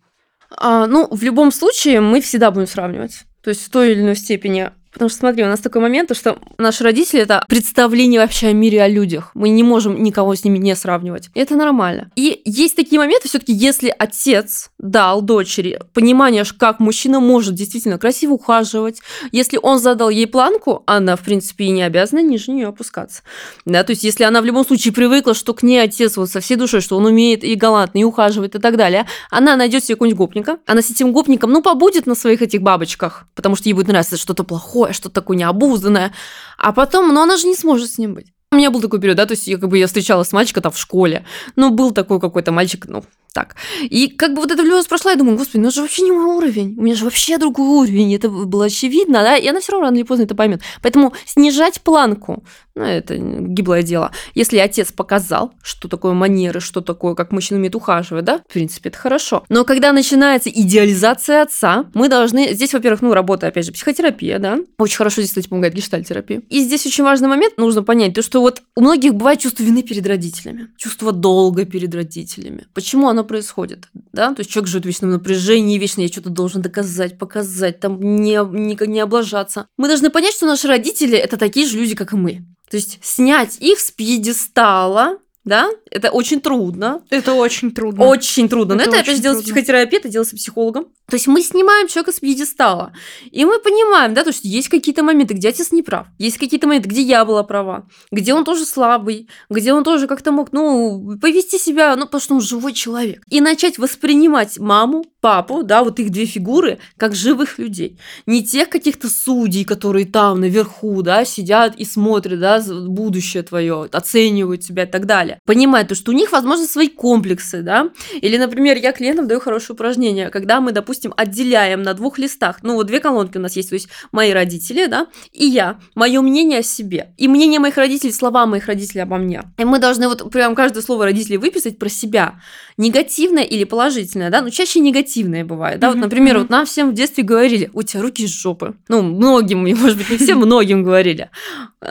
А, ну, в любом случае, мы всегда будем сравнивать. То есть в той или иной степени. Потому что, смотри, у нас такой момент, то, что наши родители – это представление вообще о мире, о людях. Мы не можем никого с ними не сравнивать. И это нормально. И есть такие моменты, все таки если отец дал дочери понимание, как мужчина может действительно красиво ухаживать, если он задал ей планку, она, в принципе, и не обязана ниже нее опускаться. Да, то есть если она в любом случае привыкла, что к ней отец вот со всей душой, что он умеет и галантно, и ухаживает, и так далее, она найдет себе какого-нибудь гопника, она с этим гопником, ну, побудет на своих этих бабочках, потому что ей будет нравиться что-то плохое, что-то такое необузданное, а потом, ну, она же не сможет с ним быть. У меня был такой период, да, то есть я как бы я встречалась с мальчиком там в школе, ну, был такой какой-то мальчик, ну, так. И как бы вот эта влюбленность прошла, я думаю, господи, ну это же вообще не мой уровень, у меня же вообще другой уровень, это было очевидно, да, и она все равно рано или поздно это поймет. Поэтому снижать планку, ну, это гиблое дело. Если отец показал, что такое манеры, что такое, как мужчина умеет ухаживать, да, в принципе, это хорошо. Но когда начинается идеализация отца, мы должны... Здесь, во-первых, ну, работа, опять же, психотерапия, да, очень хорошо здесь, кстати, помогает гештальтерапия. И здесь очень важный момент, нужно понять, то, что вот у многих бывает чувство вины перед родителями, чувство долга перед родителями. Почему оно происходит, да? То есть человек живет в вечном напряжении, вечно я что-то должен доказать, показать, там не, не, не облажаться. Мы должны понять, что наши родители – это такие же люди, как и мы. То есть снять их с пьедестала, да, это очень трудно. Это очень трудно. Очень трудно. Но Это это, очень опять же, делается психотерапевт, это делается психологом. То есть мы снимаем человека с пьедестала. И мы понимаем, да, то, что есть какие-то моменты, где отец не прав. Есть какие-то моменты, где я была права. Где он тоже слабый. Где он тоже как-то мог, ну, повести себя, ну, потому что он живой человек. И начать воспринимать маму, папу, да, вот их две фигуры, как живых людей. Не тех каких-то судей, которые там наверху, да, сидят и смотрят, да, будущее твое, оценивают тебя и так далее. Понимать то, что у них, возможно, свои комплексы, да. Или, например, я клиентам даю хорошее упражнение, когда мы, допустим, отделяем на двух листах, ну, вот две колонки у нас есть, то есть мои родители, да, и я, мое мнение о себе, и мнение моих родителей, слова моих родителей обо мне. И мы должны вот прям каждое слово родителей выписать про себя, негативное или положительное, да, ну, чаще негативное бывает, да, вот, например, вот нам всем в детстве говорили, у тебя руки из жопы, ну, многим, может быть, не всем, многим говорили,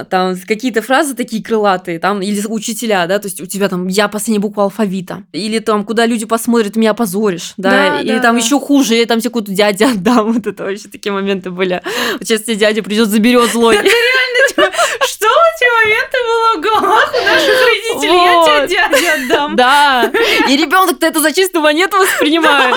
там какие-то фразы такие крылатые, там, или учителя, да, то есть у тебя там я последняя буква алфавита, или там, куда люди посмотрят, меня опозоришь, да, Да, или да, там да. еще хуже, я там тебе какую-то дяде отдам, вот это вообще такие моменты были. Сейчас тебе дядя придет, заберет злой. Что было в головах у наших родителей? Я Вот. тебе дяде отдам. Да, и ребенок-то это за чистую монету воспринимает.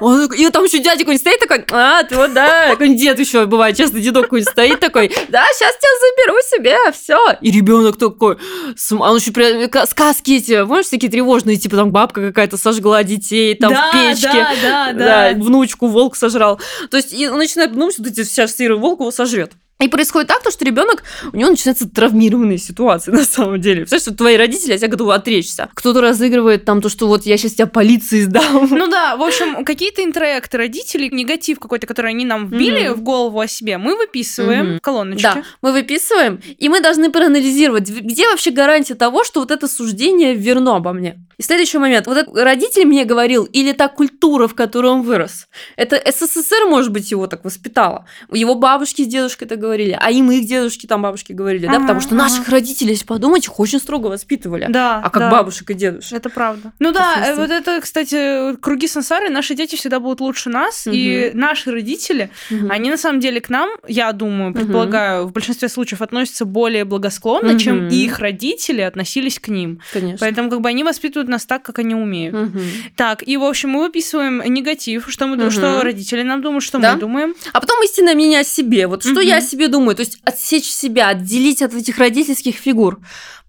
Он И там еще дядя какой-нибудь стоит такой, а, ты вот, да, какой-нибудь дед еще бывает, часто дедок какой-нибудь стоит такой, да, сейчас тебя заберу себе, все. И ребенок такой, а он еще ка- сказки эти, помнишь, такие тревожные, типа там бабка какая-то сожгла детей, там Да, в печке. да, да, да. внучку волк сожрал. То есть и он начинает думать, что эти сейчас серый волк его сожрет. И происходит так, то, что ребенок, у него начинаются травмированные ситуации на самом деле. Представляешь, что твои родители от тебя готовы отречься. Кто-то разыгрывает там то, что вот я сейчас тебя полиции сдам. Ну да, в общем, какие-то интроекты родителей, негатив какой-то, который они нам вбили Мгм. в голову о себе, мы выписываем Мгм. в колоночке. Да, мы выписываем, и мы должны проанализировать, где вообще гарантия того, что вот это суждение верно обо мне. И следующий момент. Вот этот родитель мне говорил, или та культура, в которой он вырос. Это СССР, может быть, его так воспитала. Его бабушки с дедушкой это говорили, а им их дедушки, там бабушки говорили, да, потому что наших родителей, если подумать, их очень строго воспитывали. Да, А как бабушек и дедушек. Это правда. Ну да, э, вот это, кстати, круги сансары, наши дети всегда будут лучше нас, и наши родители, они на самом деле к нам, я думаю, предполагаю, в большинстве случаев относятся более благосклонно, чем их родители относились к ним. Конечно. Поэтому как бы они воспитывают нас так, как они умеют. Так, и в общем мы выписываем негатив, что мы, что родители нам думают, что мы думаем. А потом истинное мнение о себе. Вот что я о себе думаю. То есть отсечь себя, отделить от этих родительских фигур.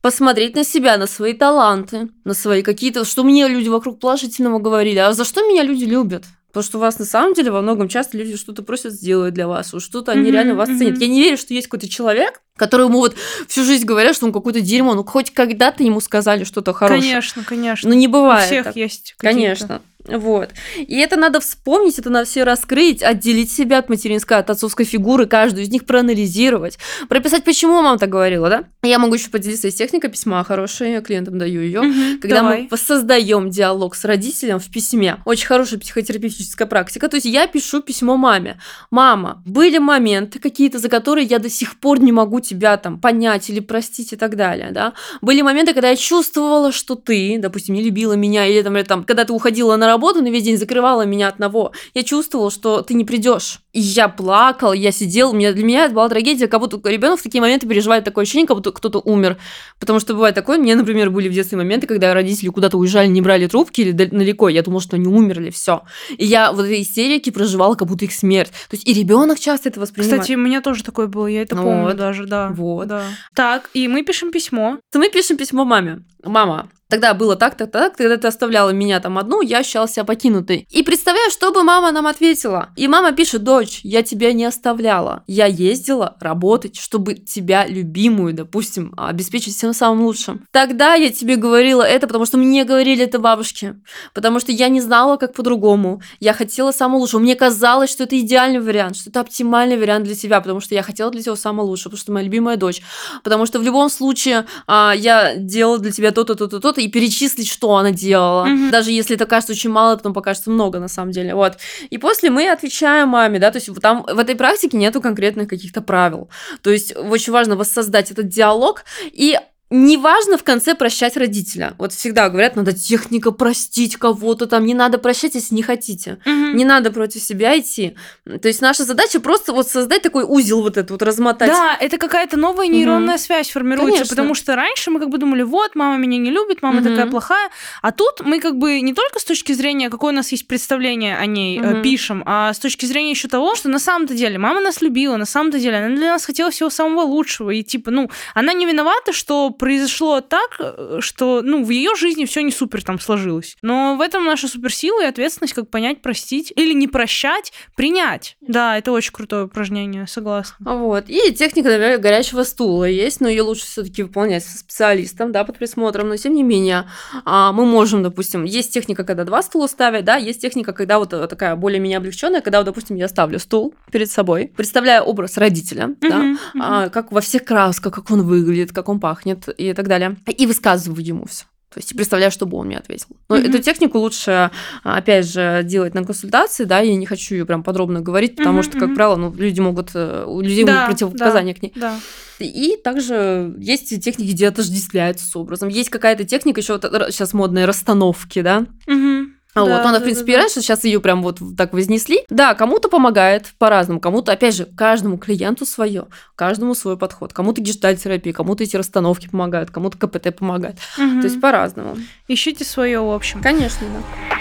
Посмотреть на себя, на свои таланты, на свои какие-то... Что мне люди вокруг положительного говорили. А за что меня люди любят? Потому что вас на самом деле во многом часто люди что-то просят сделать для вас, уж что-то они Мгм, реально вас мгм. ценят. Я не верю, что есть какой-то человек, которому вот всю жизнь говорят, что он какое-то дерьмо. Ну, хоть когда-то ему сказали что-то хорошее. Конечно, конечно. Ну, не У бывает. всех так. есть. Конечно. Вот. И это надо вспомнить, это надо все раскрыть, отделить себя от материнской, от отцовской фигуры, каждую из них проанализировать, прописать, почему мама так говорила, да? Я могу еще поделиться из техникой письма хорошая, я клиентам даю ее. Когда давай. мы воссоздаем диалог с родителем в письме, очень хорошая психотерапевтическая практика. То есть я пишу письмо маме. Мама, были моменты какие-то, за которые я до сих пор не могу тебя там понять или простить и так далее, да? Были моменты, когда я чувствовала, что ты, допустим, не любила меня, или там, или там когда ты уходила на работу на весь день, закрывала меня одного, я чувствовала, что ты не придешь. И я плакал, я сидел, меня, для меня это была трагедия, как будто ребенок в такие моменты переживает такое ощущение, как будто кто-то умер. Потому что бывает такое, мне, например, были в детстве моменты, когда родители куда-то уезжали, не брали трубки или дал- далеко, я думала, что они умерли, все. И я вот этой истерики проживала, как будто их смерть. То есть и ребенок часто это воспринимает. Кстати, у меня тоже такое было, я это помню Вот. даже, да. Вот. да. Так, и мы пишем письмо. мы пишем письмо маме. Мама, Тогда было так-то, так, когда ты оставляла меня там одну, я ощущала себя покинутой. И представляю, что бы мама нам ответила. И мама пишет, дочь, я тебя не оставляла. Я ездила работать, чтобы тебя, любимую, допустим, обеспечить всем самым лучшим. Тогда я тебе говорила это, потому что мне говорили это бабушки. Потому что я не знала, как по-другому. Я хотела самого лучшего. Мне казалось, что это идеальный вариант, что это оптимальный вариант для тебя, потому что я хотела для тебя самого лучшего, потому что моя любимая дочь. Потому что в любом случае а, я делала для тебя то-то, то-то, то-то, и перечислить, что она делала. Мгм. Даже если это кажется очень мало, потом покажется много на самом деле. Вот. И после мы отвечаем маме, да, то есть там в этой практике нету конкретных каких-то правил. То есть очень важно воссоздать этот диалог и не важно в конце прощать родителя. Вот всегда говорят, надо техника простить кого-то там, не надо прощать, если не хотите. Мгм. Не надо против себя идти. То есть наша задача просто вот создать такой узел вот этот вот, размотать. Да, это какая-то новая нейронная связь формируется, Конечно. потому что раньше мы как бы думали, вот, мама меня не любит, мама Мгм. такая плохая, а тут мы как бы не только с точки зрения, какое у нас есть представление о ней, Мгм. пишем, а с точки зрения еще того, что на самом-то деле мама нас любила, на самом-то деле она для нас хотела всего самого лучшего, и типа, ну, она не виновата, что произошло так, э, что, ну, в ее жизни все не супер там сложилось. Но в этом наша суперсила и ответственность, как понять, простить или не прощать, принять. Да, это очень крутое упражнение, согласна. Вот. И техника, например, горячего стула есть, но ее лучше все-таки выполнять со специалистом, да, под присмотром. Но тем не менее, а, мы можем, допустим, есть техника, когда два стула ставят, да, есть техника, когда вот э, такая более-менее облегченная, когда, вот, допустим, я ставлю стул перед собой, представляю образ родителя, да, Мгм, мгм. а, как во всех красках, как он выглядит, как он пахнет и так далее. И высказываю ему все. То есть представляю, что бы он мне ответил. Но Мгм. эту технику лучше, а, опять же, делать на консультации, да, я не хочу ее прям подробно говорить, потому Мгм, что, как правило, ну, люди могут, э, у людей Да, могут противопоказания к ней. Да. И также есть техники, где отождествляется с образом. Есть какая-то техника, еще вот сейчас модные расстановки, да. Мгм. А вот Да, она, да, в принципе, да, да. раньше, сейчас ее прям вот так вознесли. Да, кому-то помогает по-разному, кому-то, опять же, каждому клиенту свое, каждому свой подход. Кому-то гештальтерапия, кому-то эти расстановки помогают, кому-то КПТ помогает. Мгм. То есть по-разному. Ищите свое, в общем. Конечно, да.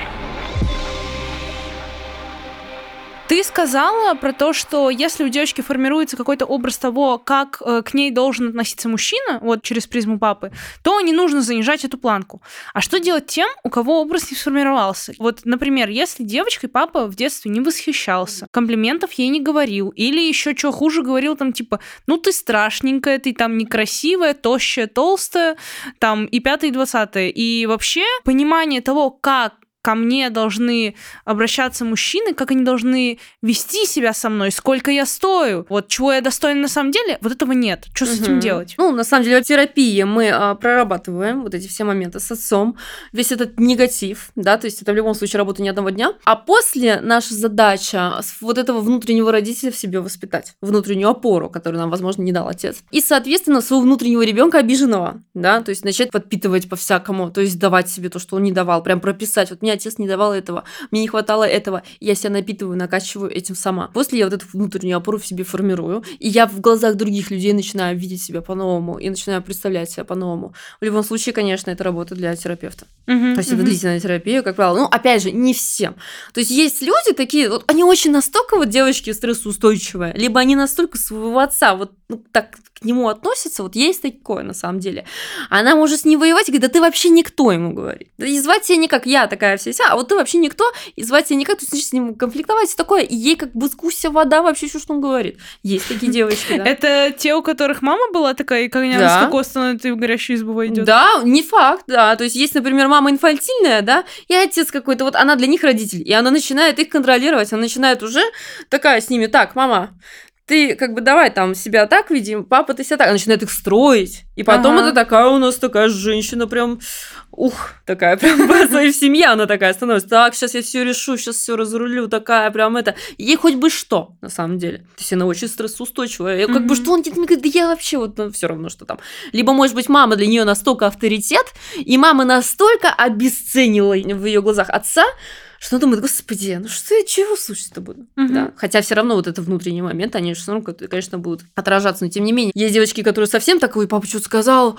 Ты сказала про то, что если у девочки формируется какой-то образ того, как э, к ней должен относиться мужчина, вот через призму папы, то не нужно занижать эту планку. А что делать тем, у кого образ не сформировался? Вот, например, если девочкой папа в детстве не восхищался, комплиментов ей не говорил, или еще что хуже говорил там типа, ну ты страшненькая, ты там некрасивая, тощая, толстая, там и пятое, и двадцатое. И вообще понимание того, как ко мне должны обращаться мужчины, как они должны вести себя со мной, сколько я стою, вот чего я достойна на самом деле, вот этого нет. Что с этим делать? Ну, на самом деле, в терапии мы а, прорабатываем вот эти все моменты с отцом, весь этот негатив, да, то есть это в любом случае работа не одного дня. А после наша задача вот этого внутреннего родителя в себе воспитать, внутреннюю опору, которую нам, возможно, не дал отец. И, соответственно, своего внутреннего ребенка обиженного, да, то есть начать подпитывать по-всякому, то есть давать себе то, что он не давал, прям прописать. Вот мне отец не давал этого, мне не хватало этого, я себя напитываю, накачиваю этим сама. После я вот эту внутреннюю опору в себе формирую, и я в глазах других людей начинаю видеть себя по-новому и начинаю представлять себя по-новому. В любом случае, конечно, это работа для терапевта. Мгм, То есть это мгм. длительная терапия, как правило. Ну, опять же, не всем. То есть есть люди такие, вот они очень настолько вот девочки стрессоустойчивые, либо они настолько своего отца вот ну, так к нему относятся, вот есть такое на самом деле. Она может с ним воевать и говорит, да ты вообще никто ему говорит. Да и звать тебя никак, я такая вся вся, а вот ты вообще никто, и звать тебя никак, то есть начнешь с ним конфликтовать, и такое, и ей как бы с гуся вода вообще, что он говорит. Есть такие девочки, да. Это те, у которых мама была такая, и как она с становится и в горящую избу войдет. Да, не факт, да. То есть есть, например, мама инфантильная, да, и отец какой-то, вот она для них родитель, и она начинает их контролировать, она начинает уже такая с ними, так, мама, ты как бы давай там себя так видим, папа, ты себя так. Она начинает их строить. И потом Ага. это такая у нас такая женщина прям, ух, такая прям в семье она такая становится. Так, сейчас я все решу, сейчас все разрулю, такая прям это. Ей хоть бы что, на самом деле. То есть она очень стрессоустойчивая. И Как бы что он говорит, да я вообще вот все равно, что там. Либо, может быть, мама для нее настолько авторитет, и мама настолько обесценила в ее глазах отца, что она думает, господи, ну что я чего слушать-то буду? Мгм. Да. Хотя все равно вот это внутренний момент, они же все равно, конечно, будут отражаться. Но тем не менее, есть девочки, которые совсем такой, папа что-то сказал,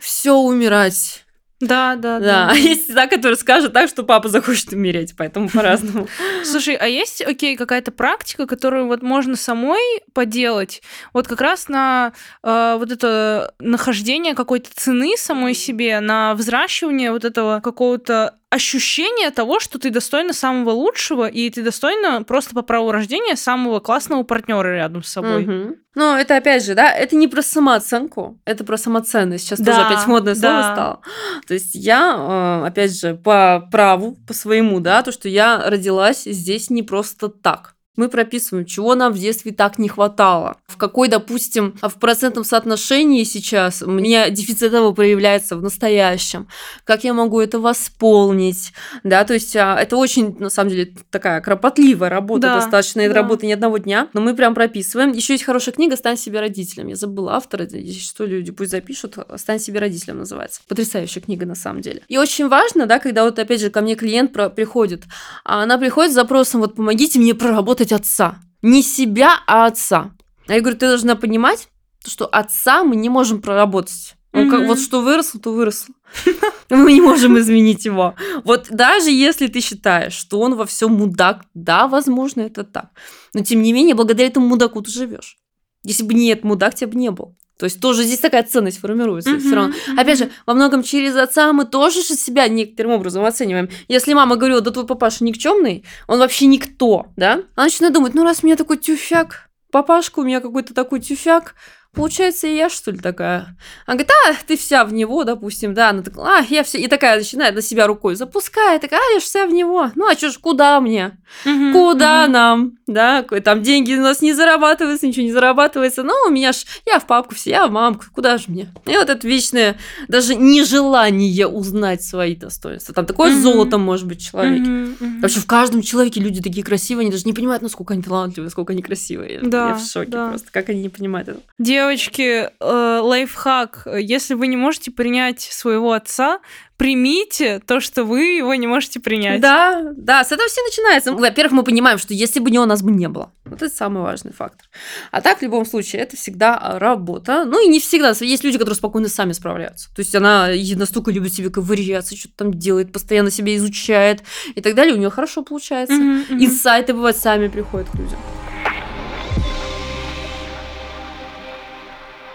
все умирать. Да, да, Да, а есть та, которая скажет так, что папа захочет умереть, поэтому по-разному. Слушай, а есть, окей, какая-то практика, которую вот можно самой поделать, вот как раз на э, вот это нахождение какой-то цены самой себе, на взращивание вот этого какого-то ощущение того, что ты достойна самого лучшего, и ты достойна просто по праву рождения самого классного партнера рядом с собой. Мгм. Ну, это опять же, да, это не про самооценку, это про самоценность. Сейчас тоже Да, опять модное слово да. стало. То есть я, э, опять же, по праву, по своему, да, то, что я родилась здесь не просто так. Мы прописываем, чего нам в детстве так не хватало. В какой, допустим, в процентном соотношении сейчас у меня дефицит этого проявляется в настоящем. Как я могу это восполнить? Да, то есть а, это очень, на самом деле, такая кропотливая работа Да, достаточно. Это да. работа не одного дня, но мы прям прописываем. Еще есть хорошая книга «Стань себе родителем». Я забыла автора, что, люди пусть запишут. «Стань себе родителем» называется. Потрясающая книга на самом деле. И очень важно, да, когда вот опять же ко мне клиент приходит, а она приходит с запросом вот помогите мне проработать отца. Не себя, а отца. А я говорю, ты должна понимать, что отца мы не можем проработать. Он как, Мгм. вот что выросло, то выросло. Мы не можем изменить его. Вот даже если ты считаешь, что он во всем мудак, да, возможно, это так. Но тем не менее, благодаря этому мудаку ты живешь. Если бы не этот мудак, тебя бы не был. То есть тоже здесь такая ценность формируется Мгм, все равно. мгм. Опять же, во многом через отца мы тоже же себя некоторым образом оцениваем. Если мама говорила, да твой папаша никчемный, он вообще никто, да? Она начинает думать, ну раз у меня такой тюфяк, папашка у меня какой-то такой тюфяк, получается, и я, что ли, такая? Она говорит, а, ты вся в него, допустим, да. Она такая, а, я все... И такая начинает на себя рукой запускает, такая, а, я ж вся в него. Ну, а чё ж, куда мне? Мгм, Куда мгм. нам? Да, там деньги у нас не зарабатываются, ничего не зарабатывается. Ну, у меня ж, я в папку все, я в мамку, куда же мне? И вот это вечное даже нежелание узнать свои достоинства. Там такое Мгм. золото может быть в человеке. Мгм, мгм. Вообще в каждом человеке люди такие красивые, они даже не понимают, насколько они талантливые, насколько они красивые. Я- Да, я в шоке да. просто, как они не понимают этого. Девочки, э, лайфхак. Если вы не можете принять своего отца, примите то, что вы его не можете принять. Да, да, с этого все начинается. Во-первых, мы понимаем, что если бы него, нас бы не было. Вот это самый важный фактор. А так, в любом случае, это всегда работа. Ну и не всегда. Есть люди, которые спокойно сами справляются. То есть она настолько любит себе ковыряться, что-то там делает, постоянно себя изучает и так далее. У нее хорошо получается. Мгм, мгм. Инсайты, бывают, сами приходят к людям.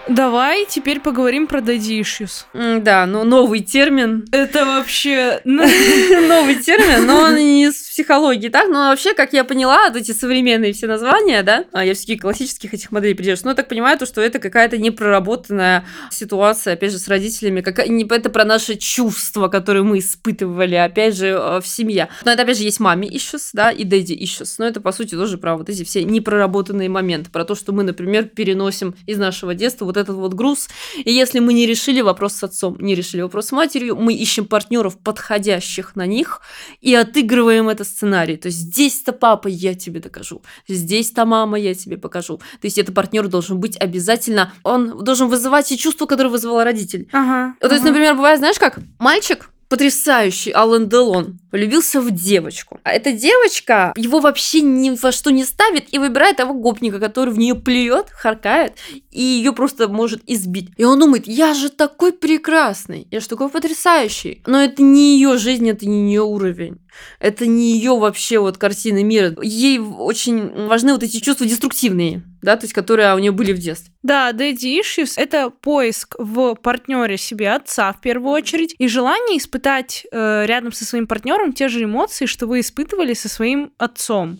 Давай теперь поговорим про daddy issues. Да, но новый термин. Это вообще... ну, Новый термин, но он не из психологии, так? Но вообще, как я поняла, вот эти современные все названия, да, а я все-таки классических этих моделей придерживаюсь, но я так понимаю, то, что это какая-то непроработанная ситуация, опять же, с родителями, не, это про наши чувства, которые мы испытывали, опять же, э, в семье. Но это, опять же, есть маме issues, да, и дэдди issues, но это, по сути, тоже про вот эти все непроработанные моменты, про то, что мы, например, переносим из нашего детства вот этот вот груз, и если мы не решили вопрос с отцом, не решили вопрос с матерью, мы ищем партнеров, подходящих на них, и отыгрываем это сценарий. То есть здесь-то папа, я тебе докажу. Здесь-то мама, я тебе покажу. То есть этот партнер должен быть обязательно, он должен вызывать те чувства, которые вызывал родитель. Ага. То есть, ага. например, бывает, знаешь как, мальчик потрясающий Алан Делон влюбился в девочку. А эта девочка его вообще ни во что не ставит и выбирает того гопника, который в нее плюет, харкает и ее просто может избить. И он думает, я же такой прекрасный, я же такой потрясающий. Но это не ее жизнь, это не ее уровень. Это не ее вообще вот картина мира. Ей очень важны вот эти чувства деструктивные, да, то есть которые у нее были в детстве. Да, daddy issues — это поиск в партнере себе отца в первую очередь и желание испытать э, рядом со своим партнером те же эмоции, что вы испытывали со своим отцом.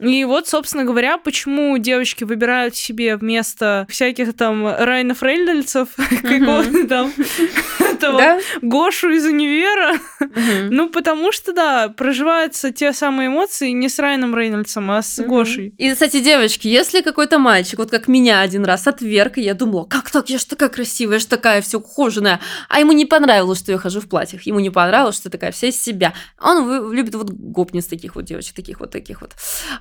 И вот, собственно говоря, почему девочки выбирают себе вместо всяких там Райнов Рейнольдсов какого-то там этого? Гошу из универа. Ну, потому что, да, проживаются те самые эмоции не с Райаном Рейнольдсом, а с. Гошей. И, кстати, девочки, если какой-то мальчик, вот как меня один раз отверг, и я думала, как так, я ж такая красивая, я ж такая все ухоженная, а ему не понравилось, что я хожу в платьях, ему не понравилось, что я такая вся из себя. Он любит вот гопниц таких вот девочек, таких вот, таких вот.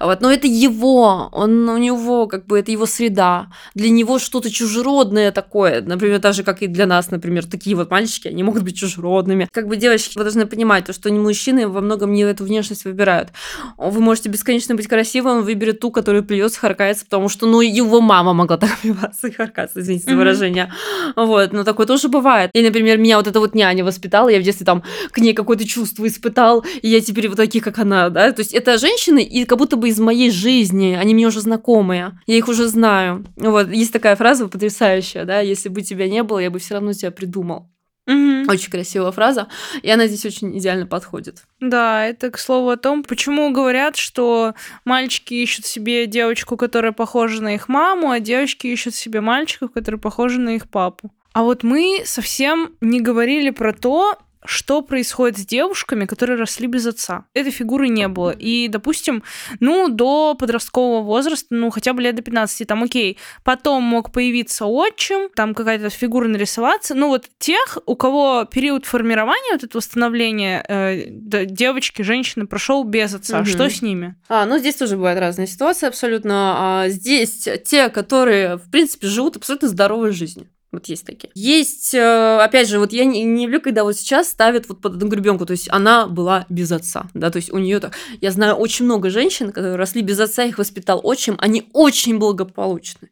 Вот, но это его, он у него как бы это его среда. Для него что-то чужеродное такое, например, даже как и для нас, например, такие вот мальчики, они могут быть чужеродными. Как бы девочки, вы должны понимать, то, что мужчины во многом не эту внешность выбирают. Вы можете бесконечно быть красивым, он выберет ту, которая плюется, харкается, потому что, ну, его мама могла так пиваться и харкаться, извините за выражение. Вот, но такое тоже бывает. И, например, меня вот эта вот няня воспитала, я в детстве там к ней какое-то чувство испытал, и я теперь вот таких, как она, да. То есть это женщины, и как будто бы из моей жизни, они мне уже знакомые, я их уже знаю. Вот, есть такая фраза потрясающая, да, если бы тебя не было, я бы все равно тебя придумал. Мгм. Очень красивая фраза, и она здесь очень идеально подходит. Да, это к слову о том, почему говорят, что мальчики ищут себе девочку, которая похожа на их маму, а девочки ищут себе мальчиков, которые похожи на их папу. А вот мы совсем не говорили про то, что происходит с девушками, которые росли без отца. Этой фигуры не было. И, допустим, ну, до подросткового возраста, ну, хотя бы лет до 15, там, окей, потом мог появиться отчим, там какая-то фигура нарисоваться. Ну, вот тех, у кого период формирования, вот это восстановление э, девочки, женщины прошел без отца, Мгм. что с ними? А, ну здесь тоже бывают разные ситуации абсолютно. А, здесь те, которые, в принципе, живут абсолютно здоровой жизнью. Вот есть такие. Есть, э, опять же, вот я не, не люблю, когда вот сейчас ставят вот под одну гребенку, то есть она была без отца, да, то есть у нее так. Я знаю очень много женщин, которые росли без отца, их воспитал отчим, они очень благополучны.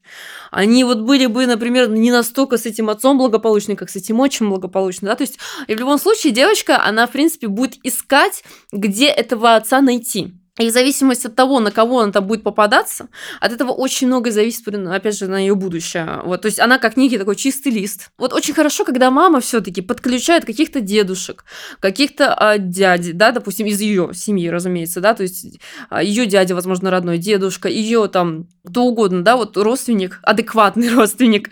Они вот были бы, например, не настолько с этим отцом благополучны, как с этим отчимом благополучны, да, то есть и в любом случае девочка, она, в принципе, будет искать, где этого отца найти. И в зависимости от того, на кого она там будет попадаться, от этого очень многое зависит, опять же, на ее будущее. Вот, то есть она как некий такой чистый лист. Вот очень хорошо, когда мама все-таки подключает каких-то дедушек, каких-то а, дядь, да, допустим, из ее семьи, разумеется, да, то есть ее дядя, возможно, родной дедушка, ее там кто угодно, да, вот родственник, адекватный родственник,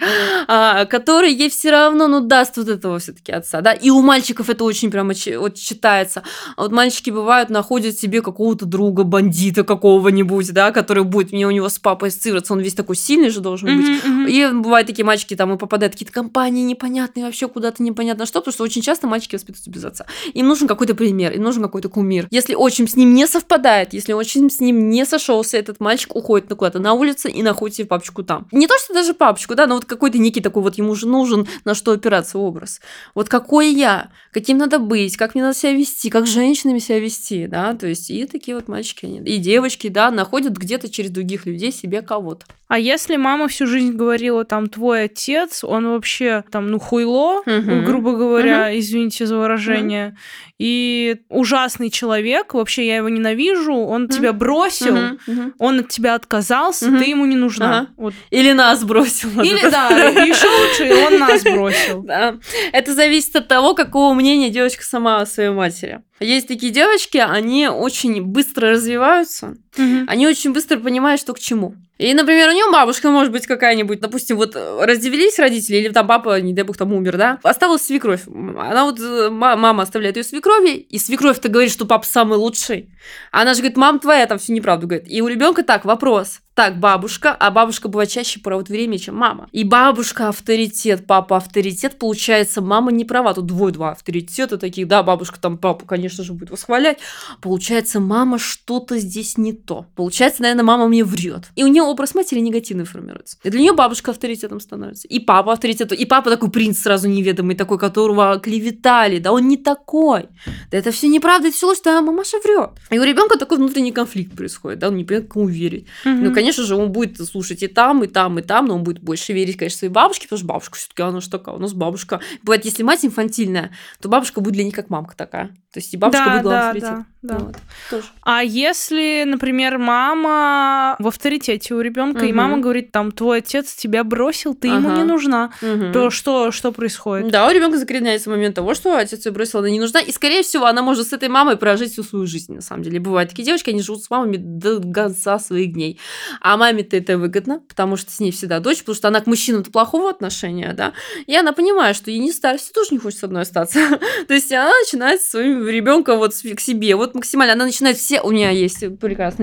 а, который ей все равно, ну, даст вот этого все-таки отца, да. И у мальчиков это очень прямо вот читается. А вот мальчики бывают находят себе какого-то друга, бандита какого-нибудь, да, который будет мне у него с папой ассоциироваться, он весь такой сильный же должен быть. Мгм, мгм. И бывают такие мальчики, там и попадают в какие-то компании непонятные, вообще куда-то непонятно что, потому что очень часто мальчики воспитываются без отца. Им нужен какой-то пример, им нужен какой-то кумир. Если отчим с ним не совпадает, если отчим с ним не сошелся, этот мальчик уходит на куда-то на улицу и находит себе папочку там. Не то, что даже папочку, да, но вот какой-то некий такой вот ему же нужен, на что опираться образ. Вот какой я, каким надо быть, как мне надо себя вести, как женщинами себя вести, да, то есть и такие вот мальчики, они, и девочки, да, находят где-то через других людей себе кого-то. А если мама всю жизнь говорила, там, твой отец, он вообще, там, ну, хуйло, Мгм. грубо говоря, извините за выражение, и ужасный человек, вообще я его ненавижу, он тебя бросил, мгм. он от тебя отказался, Мгм. ты ему не нужна. Ага. Вот. Или нас бросил. Или это. да, еще лучше, он нас бросил. Да. Это зависит от того, какого мнения девочка сама о своей матери. Есть такие девочки, они очень быстро развиваются, Мгм. они очень быстро понимают, что к чему. И, например, у нее бабушка может быть какая-нибудь, допустим, вот э, разделились родители, или там папа, не дай бог, там умер, да, осталась свекровь. Она вот, э, ма- мама оставляет ее свекрови, и свекровь-то говорит, что папа самый лучший. Она же говорит, мам твоя там всю неправду говорит. И у ребенка так, вопрос. Так, бабушка, а бабушка бывает чаще проводит время, чем мама. И бабушка авторитет, папа авторитет, получается, мама не права. Тут двое-два авторитета таких, да, бабушка там папу, конечно же, будет восхвалять. Получается, мама что-то здесь не то. Получается, наверное, мама мне врет. И у нее образ матери негативный формируется. И для нее бабушка авторитетом становится. И папа авторитетом. И папа такой принц сразу неведомый, такой, которого клеветали. Да он не такой. Да это все неправда, это все ложь, да, мамаша врет. И у ребенка такой внутренний конфликт происходит, да, он не понимает, кому верить. Мгм. Ну, конечно же, он будет слушать и там, и там, и там, но он будет больше верить, конечно, своей бабушке, потому что бабушка все-таки она же такая, у нас бабушка. Бывает, если мать инфантильная, то бабушка будет для них как мамка такая. То есть и бабушка да, будет главный да, да, да. Вот, тоже. А если, например, мама в авторитете у ребенка, и Мгм. мама говорит, там, твой отец тебя бросил, ты ему Ага. не нужна, Мгм. то что, что происходит? Да, у ребенка закореняется момент того, что отец ее бросил, она не нужна. И, скорее всего, она может с этой мамой прожить всю свою жизнь, на самом деле. Бывают такие девочки, они живут с мамами до конца своих дней. А маме-то это выгодно, потому что с ней всегда дочь, потому что она к мужчинам-то плохого отношения, да. И она понимает, что ей не старости тоже не хочет с одной остаться. То есть она начинает своим ребенка вот к себе. Вот максимально она начинает все... У меня есть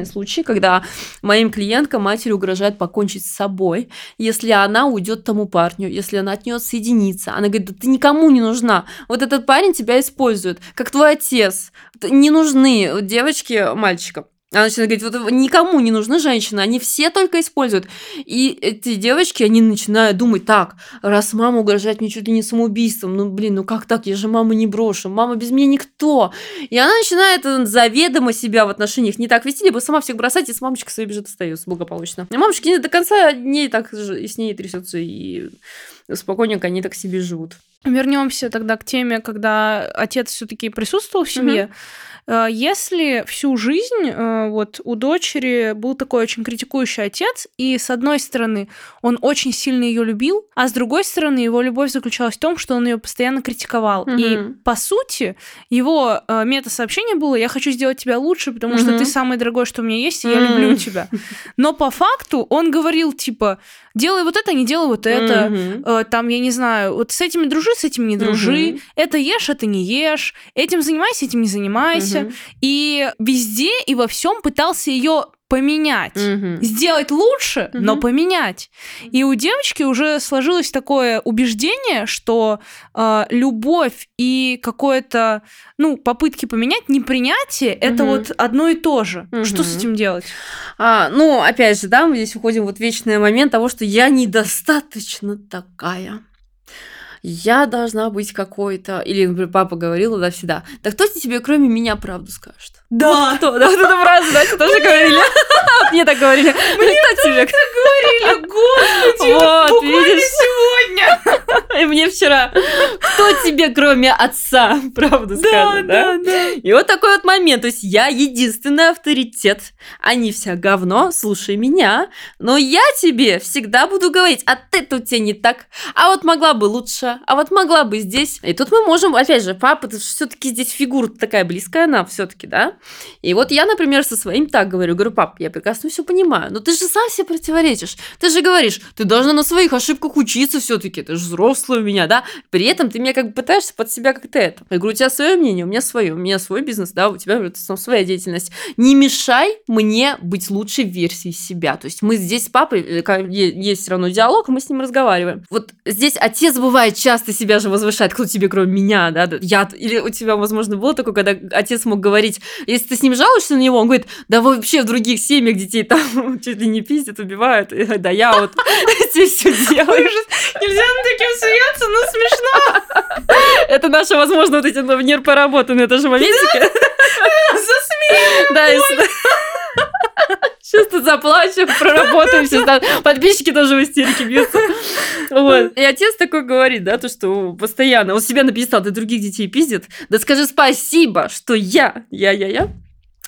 прекрасные случаи, когда моим клиенткам матери угрожает покончить с собой, если она уйдет тому парню, если она от нее отсоединится. Она говорит, да ты никому не нужна. Вот этот парень тебя использует, как твой отец. Не нужны девочки мальчикам. Она начинает говорить, вот никому не нужны женщины, они все только используют. И эти девочки, они начинают думать, так, раз мама угрожает мне чуть ли не самоубийством, ну, блин, ну как так, я же маму не брошу, мама без меня никто. И она начинает э, заведомо себя в отношениях не так вести, либо сама всех бросать, и с мамочкой своей бежит остается благополучно. И мамочки не до конца не так же, и с ней трясется, и спокойненько они так себе живут. Вернемся тогда к теме, когда отец все-таки присутствовал в семье. Угу. Э, если всю жизнь э, вот у дочери был такой очень критикующий отец, и с одной стороны он очень сильно ее любил, а с другой стороны его любовь заключалась в том, что он ее постоянно критиковал. Угу. И по сути его э, мета-сообщение было: "Я хочу сделать тебя лучше, потому угу. что ты самое дорогое, что у меня есть, и я люблю тебя". Но по факту он говорил типа: делай вот это, не делай вот это, mm-hmm. там, я не знаю, вот с этими дружи, с этими не дружи, mm-hmm. это ешь, это не ешь, этим занимайся, этим не занимайся. Mm-hmm. И везде и во всем пытался ее поменять, угу. сделать лучше, угу. но поменять. И у девочки уже сложилось такое убеждение, что э, любовь и какое-то, ну, попытки поменять, непринятие, угу. это вот одно и то же. Угу. Что с этим делать? А, ну, опять же, да, мы здесь уходим вот в вечный момент того, что я недостаточно такая я должна быть какой-то... Или, например, папа говорил да всегда, да кто тебе кроме меня правду скажет? Да. Вот кто? Да, вот эта фраза, да, тоже говорили. Мне так говорили. Мне кто тебе так говорили, господи, вот, видишь? сегодня. И мне вчера. Кто тебе, кроме отца, правду скажет, да? Да, да. И вот такой вот момент. То есть я единственный авторитет. Они вся говно, слушай меня. Но я тебе всегда буду говорить, а ты тут тебе не так. А вот могла бы лучше, а вот могла бы здесь. И тут мы можем, опять же, папа, все-таки здесь фигура такая близкая нам все-таки, да? И вот я, например, со своим так говорю, говорю, пап, я прекрасно все понимаю, но ты же сам себе противоречишь. Ты же говоришь, ты должна на своих ошибках учиться все-таки, ты же взрослый у меня, да? При этом ты меня как бы пытаешься под себя как-то это. Я говорю, у тебя свое мнение, у меня свое, у меня свой бизнес, да, у тебя там своя деятельность. Не мешай мне быть лучшей версией себя. То есть мы здесь с папой, э, есть все равно диалог, мы с ним разговариваем. Вот здесь отец бывает часто себя же возвышает, кто тебе кроме меня, да, я, или у тебя, возможно, было такое, когда отец мог говорить, если ты с ним жалуешься на него, он говорит, да вообще в других семьях детей там чуть ли не пиздят, убивают, да я вот здесь все делаю. Нельзя над таким смеяться, но смешно. Это наши, возможно, вот эти нерпоработанные тоже моментики. Засмею. Да, Сейчас тут заплачу, проработаем, сейчас подписчики тоже в истерике бьются. Вот. И отец такой говорит, да, то, что постоянно, он себя написал, ты других детей пиздит, да скажи спасибо, что я, я, я, я,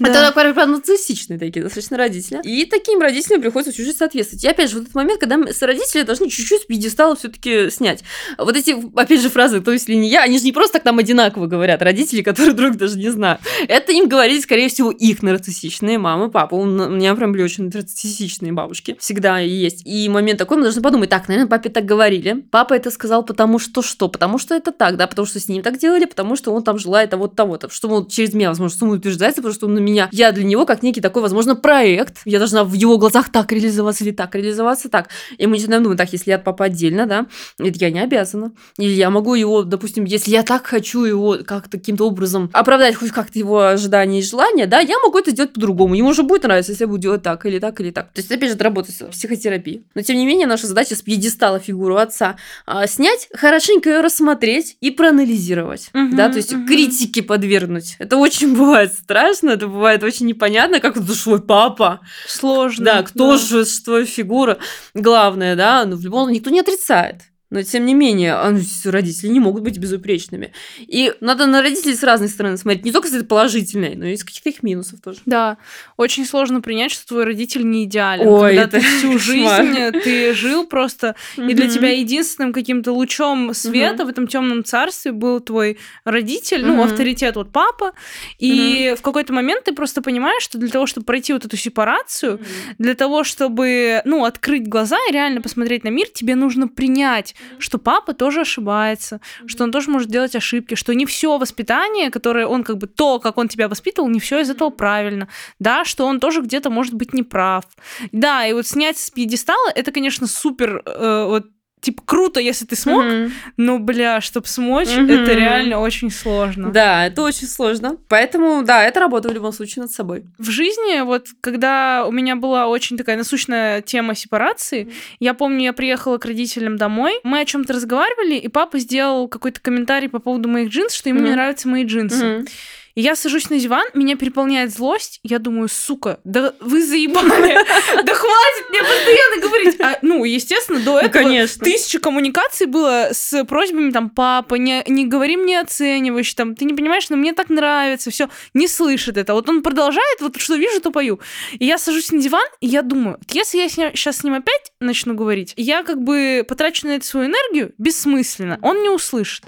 да. Это такие нарциссичные такие достаточно родители. И таким родителям приходится чуть-чуть соответствовать. И опять же, вот этот момент, когда родителями должны чуть-чуть с пьедестала все таки снять. Вот эти, опять же, фразы «то есть ли не я», они же не просто так нам одинаково говорят, родители, которые друг даже не знают. Это им говорили, скорее всего, их нарциссичные мамы, папа. У меня прям были очень нарциссичные бабушки. Всегда есть. И момент такой, мы должны подумать, так, наверное, папе так говорили. Папа это сказал потому что что? Потому что это так, да, потому что с ним так делали, потому что он там желает того-то, того-то. Что он через меня, возможно, самоутверждается, потому что он на меня. Я для него как некий такой, возможно, проект. Я должна в его глазах так реализоваться или так реализоваться, так. И мы начинаем думать, так, если я от папы отдельно, да, это я не обязана. Или я могу его, допустим, если я так хочу его как-то каким-то образом оправдать хоть как-то его ожидания и желания, да, я могу это сделать по-другому. Ему уже будет нравиться, если я буду делать так, или так, или так. То есть, опять же, это работает в психотерапии. Но, тем не менее, наша задача с пьедестала фигуру отца а, снять, хорошенько ее рассмотреть и проанализировать. Угу, да, то есть угу. критике подвергнуть. Это очень бывает страшно, это бывает очень непонятно, как это твой папа. Сложно. Да, кто да. же твоя фигура. Главное, да, но в любом никто не отрицает. Но, тем не менее, а, ну, родители не могут быть безупречными. И надо на родителей с разной стороны смотреть. Не только с этой положительной, но и с каких-то их минусов тоже. Да. Очень сложно принять, что твой родитель не идеален. Ой, когда это ты всю жизнь ты жил просто, и для тебя единственным каким-то лучом света в этом темном царстве был твой родитель, ну, авторитет вот папа. И в какой-то момент ты просто понимаешь, что для того, чтобы пройти вот эту сепарацию, для того, чтобы, ну, открыть глаза и реально посмотреть на мир, тебе нужно принять что папа тоже ошибается, что он тоже может делать ошибки, что не все воспитание, которое он как бы то, как он тебя воспитывал, не все из этого правильно, да, что он тоже где-то может быть неправ. Да, и вот снять с пьедестала, это, конечно, супер э, вот типа, круто, если ты смог, Мгм. но, бля, чтоб смочь, Мгм. это реально очень сложно. Да, это очень сложно. Поэтому, да, это работа в любом случае над собой. В жизни, вот когда у меня была очень такая насущная тема сепарации, я помню, я приехала к родителям домой, мы о чем-то разговаривали, и папа сделал какой-то комментарий по поводу моих джинсов, что ему не Мгм. нравятся мои джинсы. Мгм. И я сажусь на диван, меня переполняет злость, я думаю, сука, да вы заебали, да хватит мне постоянно говорить. А, ну, естественно, до Ну, этого конечно. тысяча коммуникаций было с просьбами, там, папа, не, не говори мне оцениваешь, там, ты не понимаешь, но мне так нравится, все, не слышит это. Вот он продолжает, вот что вижу, то пою. И я сажусь на диван, и я думаю, если я сейчас с ним опять начну говорить, я как бы потрачу на это свою энергию бессмысленно, он не услышит.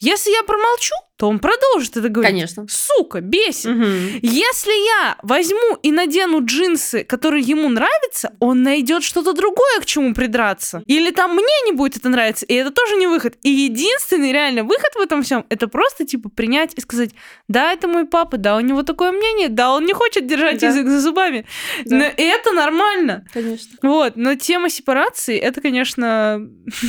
Если я промолчу, то он продолжит это говорить. Конечно. Сука, бесит. Мгм. Если я возьму и надену джинсы, которые ему нравятся, он найдет что-то другое, к чему придраться. Или там мне не будет это нравиться, и это тоже не выход. И единственный реально выход в этом всем это просто типа принять и сказать: да, это мой папа, да, у него такое мнение, да, он не хочет держать Да. язык за зубами. Да. Но это нормально. Конечно. Вот, но тема сепарации, это, конечно,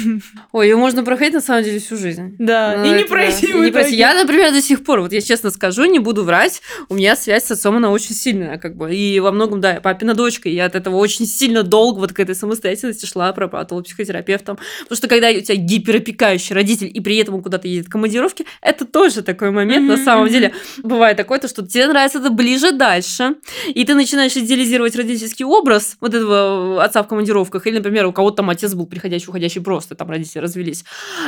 Ой, ее можно проходить на самом деле всю жизнь. да, Ну, и не это да. пройти в не пройти. Я, например, до сих пор, вот я честно скажу, не буду врать, у меня связь с отцом, она очень сильная, как бы. И во многом, да, папина дочка, и я от этого очень сильно долго вот к этой самостоятельности шла, прорабатывала психотерапевтом. Потому что когда у тебя гиперопекающий родитель, и при этом он куда-то едет в командировки, это тоже такой момент, на Мгм, самом деле. Бывает такое, то, что тебе нравится это ближе дальше, и ты начинаешь идеализировать родительский образ вот этого отца в командировках, или, например, у кого-то там отец был приходящий, уходящий просто, там родители развелись.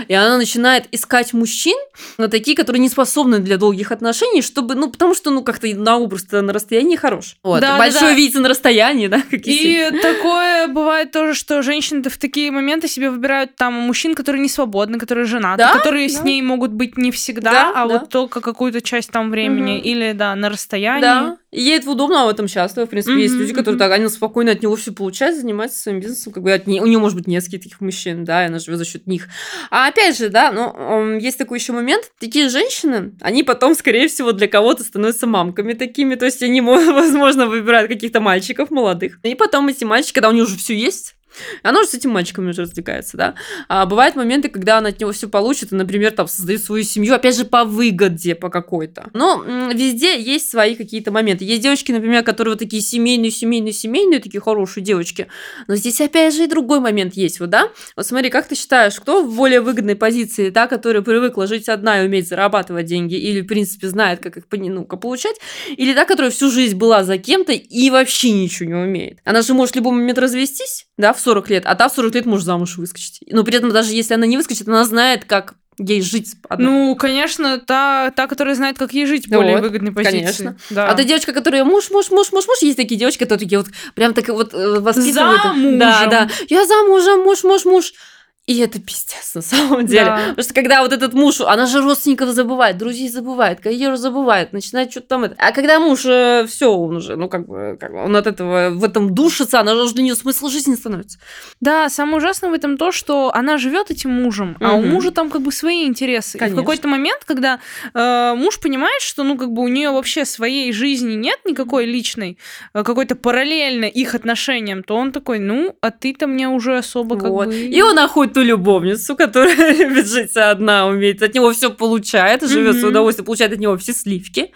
И она начинает искать мужчин, но такие, которые не способны для долгих отношений, чтобы, ну, потому что, ну, как-то на образ на расстоянии хорош. Вот. Да, да, Большое да. видится на расстоянии, да, как И такое бывает тоже, что женщины в такие моменты себе выбирают там мужчин, которые не свободны, которые женаты, Да, которые с да. ней могут быть не всегда, Да, а да. вот только какую-то часть там времени, Мгм. или да, на расстоянии. Да, и ей это удобно, а в этом счастлива. В принципе, есть Мгм, люди, которые так, они спокойно от него все получают, занимаются своим бизнесом. Как бы от не- у нее может быть несколько таких мужчин, да, и она живет за счет них. А опять же, да, ну, есть такой еще момент. Такие женщины, они потом, скорее всего, для кого-то становятся мамками такими. То есть они, мо- возможно, выбирают каких-то мальчиков молодых. И потом эти мальчики, когда у нее уже все есть, она уже с этим мальчиком уже развлекается, да. А бывают моменты, когда она от него все получит, и, например, там создает свою семью, опять же, по выгоде по какой-то. Но везде есть свои какие-то моменты. Есть девочки, например, которые вот такие семейные, семейные, семейные, такие хорошие девочки. Но здесь опять же и другой момент есть, вот, да? Вот смотри, как ты считаешь, кто в более выгодной позиции, та, которая привыкла жить одна и уметь зарабатывать деньги, или, в принципе, знает, как их ну, получать, или та, которая всю жизнь была за кем-то и вообще ничего не умеет? Она же может в любой момент развестись, да, в 40 лет, а та в 40 лет может замуж выскочить. Но при этом даже если она не выскочит, она знает, как ей жить одной. Ну, конечно, та, та, которая знает, как ей жить более Вот, выгодной позиции. конечно. Да. А та девочка, которая муж, муж, муж, муж, муж, есть такие девочки, которые такие вот прям так вот э, воспитывают. Замужем. Да, да. Я замужем, муж, муж, муж. И это пиздец на самом деле. Да. Потому что когда вот этот муж, она же родственников забывает, друзей забывает, карьеру забывает, начинает что-то там это. А когда муж, все, он уже, ну как бы, как он от этого в этом душится, она же уже для нее смысл жизни становится. Да, самое ужасное в этом то, что она живет этим мужем, а у Мгм. мужа там как бы свои интересы. И в Конечно. какой-то момент, когда э, муж понимает, что ну как бы у нее вообще своей жизни нет никакой личной, э, какой-то параллельно их отношениям, то он такой, ну, а ты-то мне уже особо как Вот. бы... И он находит ту любовницу, которая любит жить одна, умеет, от него все получает, живет Мгм. свое удовольствие, получает от него все сливки.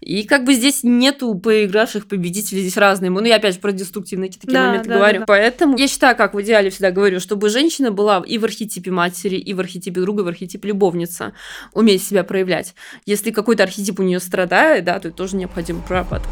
И как бы здесь нету проигравших победителей, здесь разные. Ну, я опять же про деструктивные такие Да, моменты да, говорю. да, да. Поэтому я считаю, как в идеале всегда говорю, чтобы женщина была и в архетипе матери, и в архетипе друга, и в архетипе любовницы. Уметь себя проявлять. Если какой-то архетип у нее страдает, да, то это тоже необходимо прорабатывать.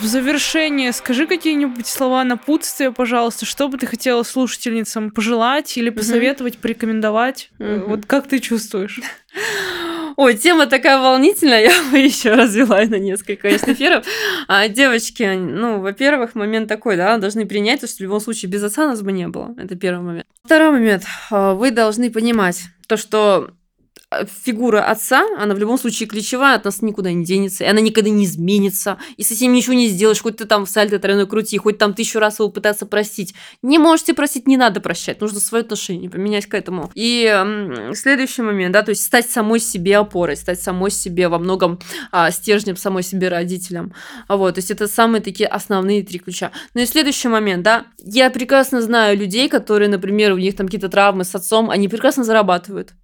В завершение скажи какие-нибудь слова напутствия, пожалуйста, что бы ты хотела слушательницам пожелать или посоветовать, порекомендовать? Э, Мгм. Вот как ты чувствуешь? Ой, тема такая волнительная, я бы еще развела на несколько, конечно, эфиров. А, девочки, ну, во-первых, момент такой, да, должны принять, то, что в любом случае без отца нас бы не было. Это первый момент. Второй момент. а, Вы должны понимать то, что фигура отца, она в любом случае ключевая, от нас никуда не денется, и она никогда не изменится. И с этим ничего не сделаешь, хоть ты там сальто тройной крути, хоть там тысячу раз его пытаться простить. Не можете простить, не надо прощать, нужно свое отношение поменять к этому. И м, следующий момент, да, то есть стать самой себе опорой, стать самой себе во многом а, стержнем, самой себе родителем. А Вот, то есть это самые такие основные три ключа. Ну и следующий момент, да, я прекрасно знаю людей, которые, например, у них там какие-то травмы с отцом, они прекрасно зарабатывают,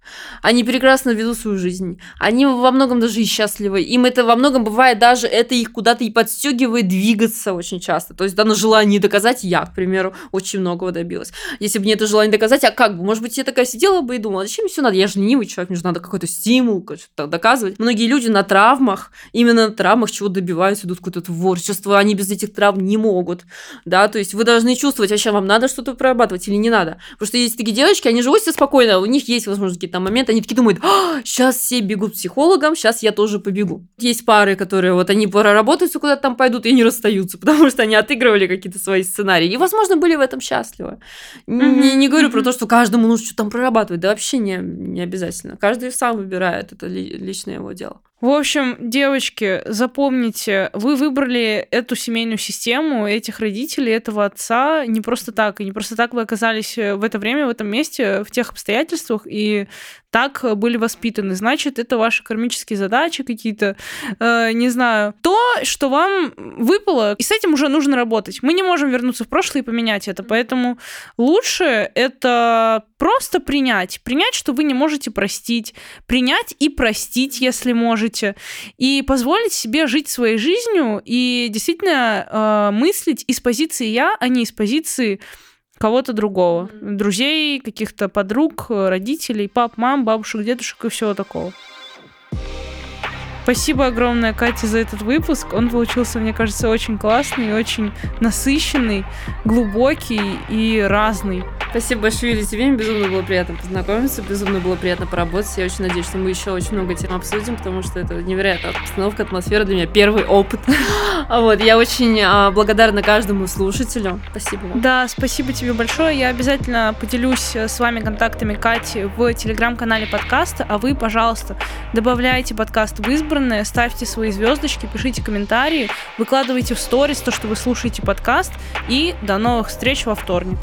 они прекрасно ведут свою жизнь, они во многом даже и счастливы, им это во многом бывает даже, это их куда-то и подстегивает двигаться очень часто, то есть да, на желание доказать, я, к примеру, очень многого добилась. Если бы мне это желание доказать, а как бы, может быть, я такая сидела бы и думала, зачем мне все надо, я же ленивый человек, мне же надо какой-то стимул, что-то доказывать. Многие люди на травмах, именно на травмах чего добиваются, идут какое-то творчество, они без этих травм не могут, да, то есть вы должны чувствовать, вообще вам надо что-то прорабатывать или не надо. Потому что есть такие девочки, они живут себе спокойно, у них есть, возможно, какие-то моменты, они такие думают, а, сейчас все бегут к психологам, сейчас я тоже побегу. Есть пары, которые вот они проработаются, куда-то там пойдут и не расстаются, потому что они отыгрывали какие-то свои сценарии. И, возможно, были в этом счастливы. Не, не говорю про то, что каждому нужно что-то там прорабатывать, да вообще не, не обязательно. Каждый сам выбирает, это ли- личное его дело. В общем, девочки, запомните, вы выбрали эту семейную систему, этих родителей, этого отца не просто так. И не просто так вы оказались в это время, в этом месте, в тех обстоятельствах, и так были воспитаны. Значит, это ваши кармические задачи какие-то, э, не знаю. То, что вам выпало, и с этим уже нужно работать. Мы не можем вернуться в прошлое и поменять это, поэтому лучше это просто принять. Принять, что вы не можете простить. Принять и простить, если можете. И позволить себе жить своей жизнью и действительно э, мыслить из позиции я, а не из позиции кого-то другого. Друзей, каких-то подруг, родителей, пап, мам, бабушек, дедушек и всего такого. Спасибо огромное, Кате, за этот выпуск. Он получился, мне кажется, очень классный, очень насыщенный, глубокий и разный. Спасибо большое, Юля, тебе. Мне безумно было приятно познакомиться, безумно было приятно поработать. Я очень надеюсь, что мы еще очень много тем обсудим, потому что это невероятная обстановка, атмосфера для меня, первый опыт. Вот, я очень а, благодарна каждому слушателю. Спасибо вам. Да, спасибо тебе большое. Я обязательно поделюсь с вами контактами Кати в телеграм-канале подкаста, а вы, пожалуйста, добавляйте подкаст в избранное, ставьте свои звездочки, пишите комментарии, выкладывайте в сторис то, что вы слушаете подкаст, и до новых встреч во вторник.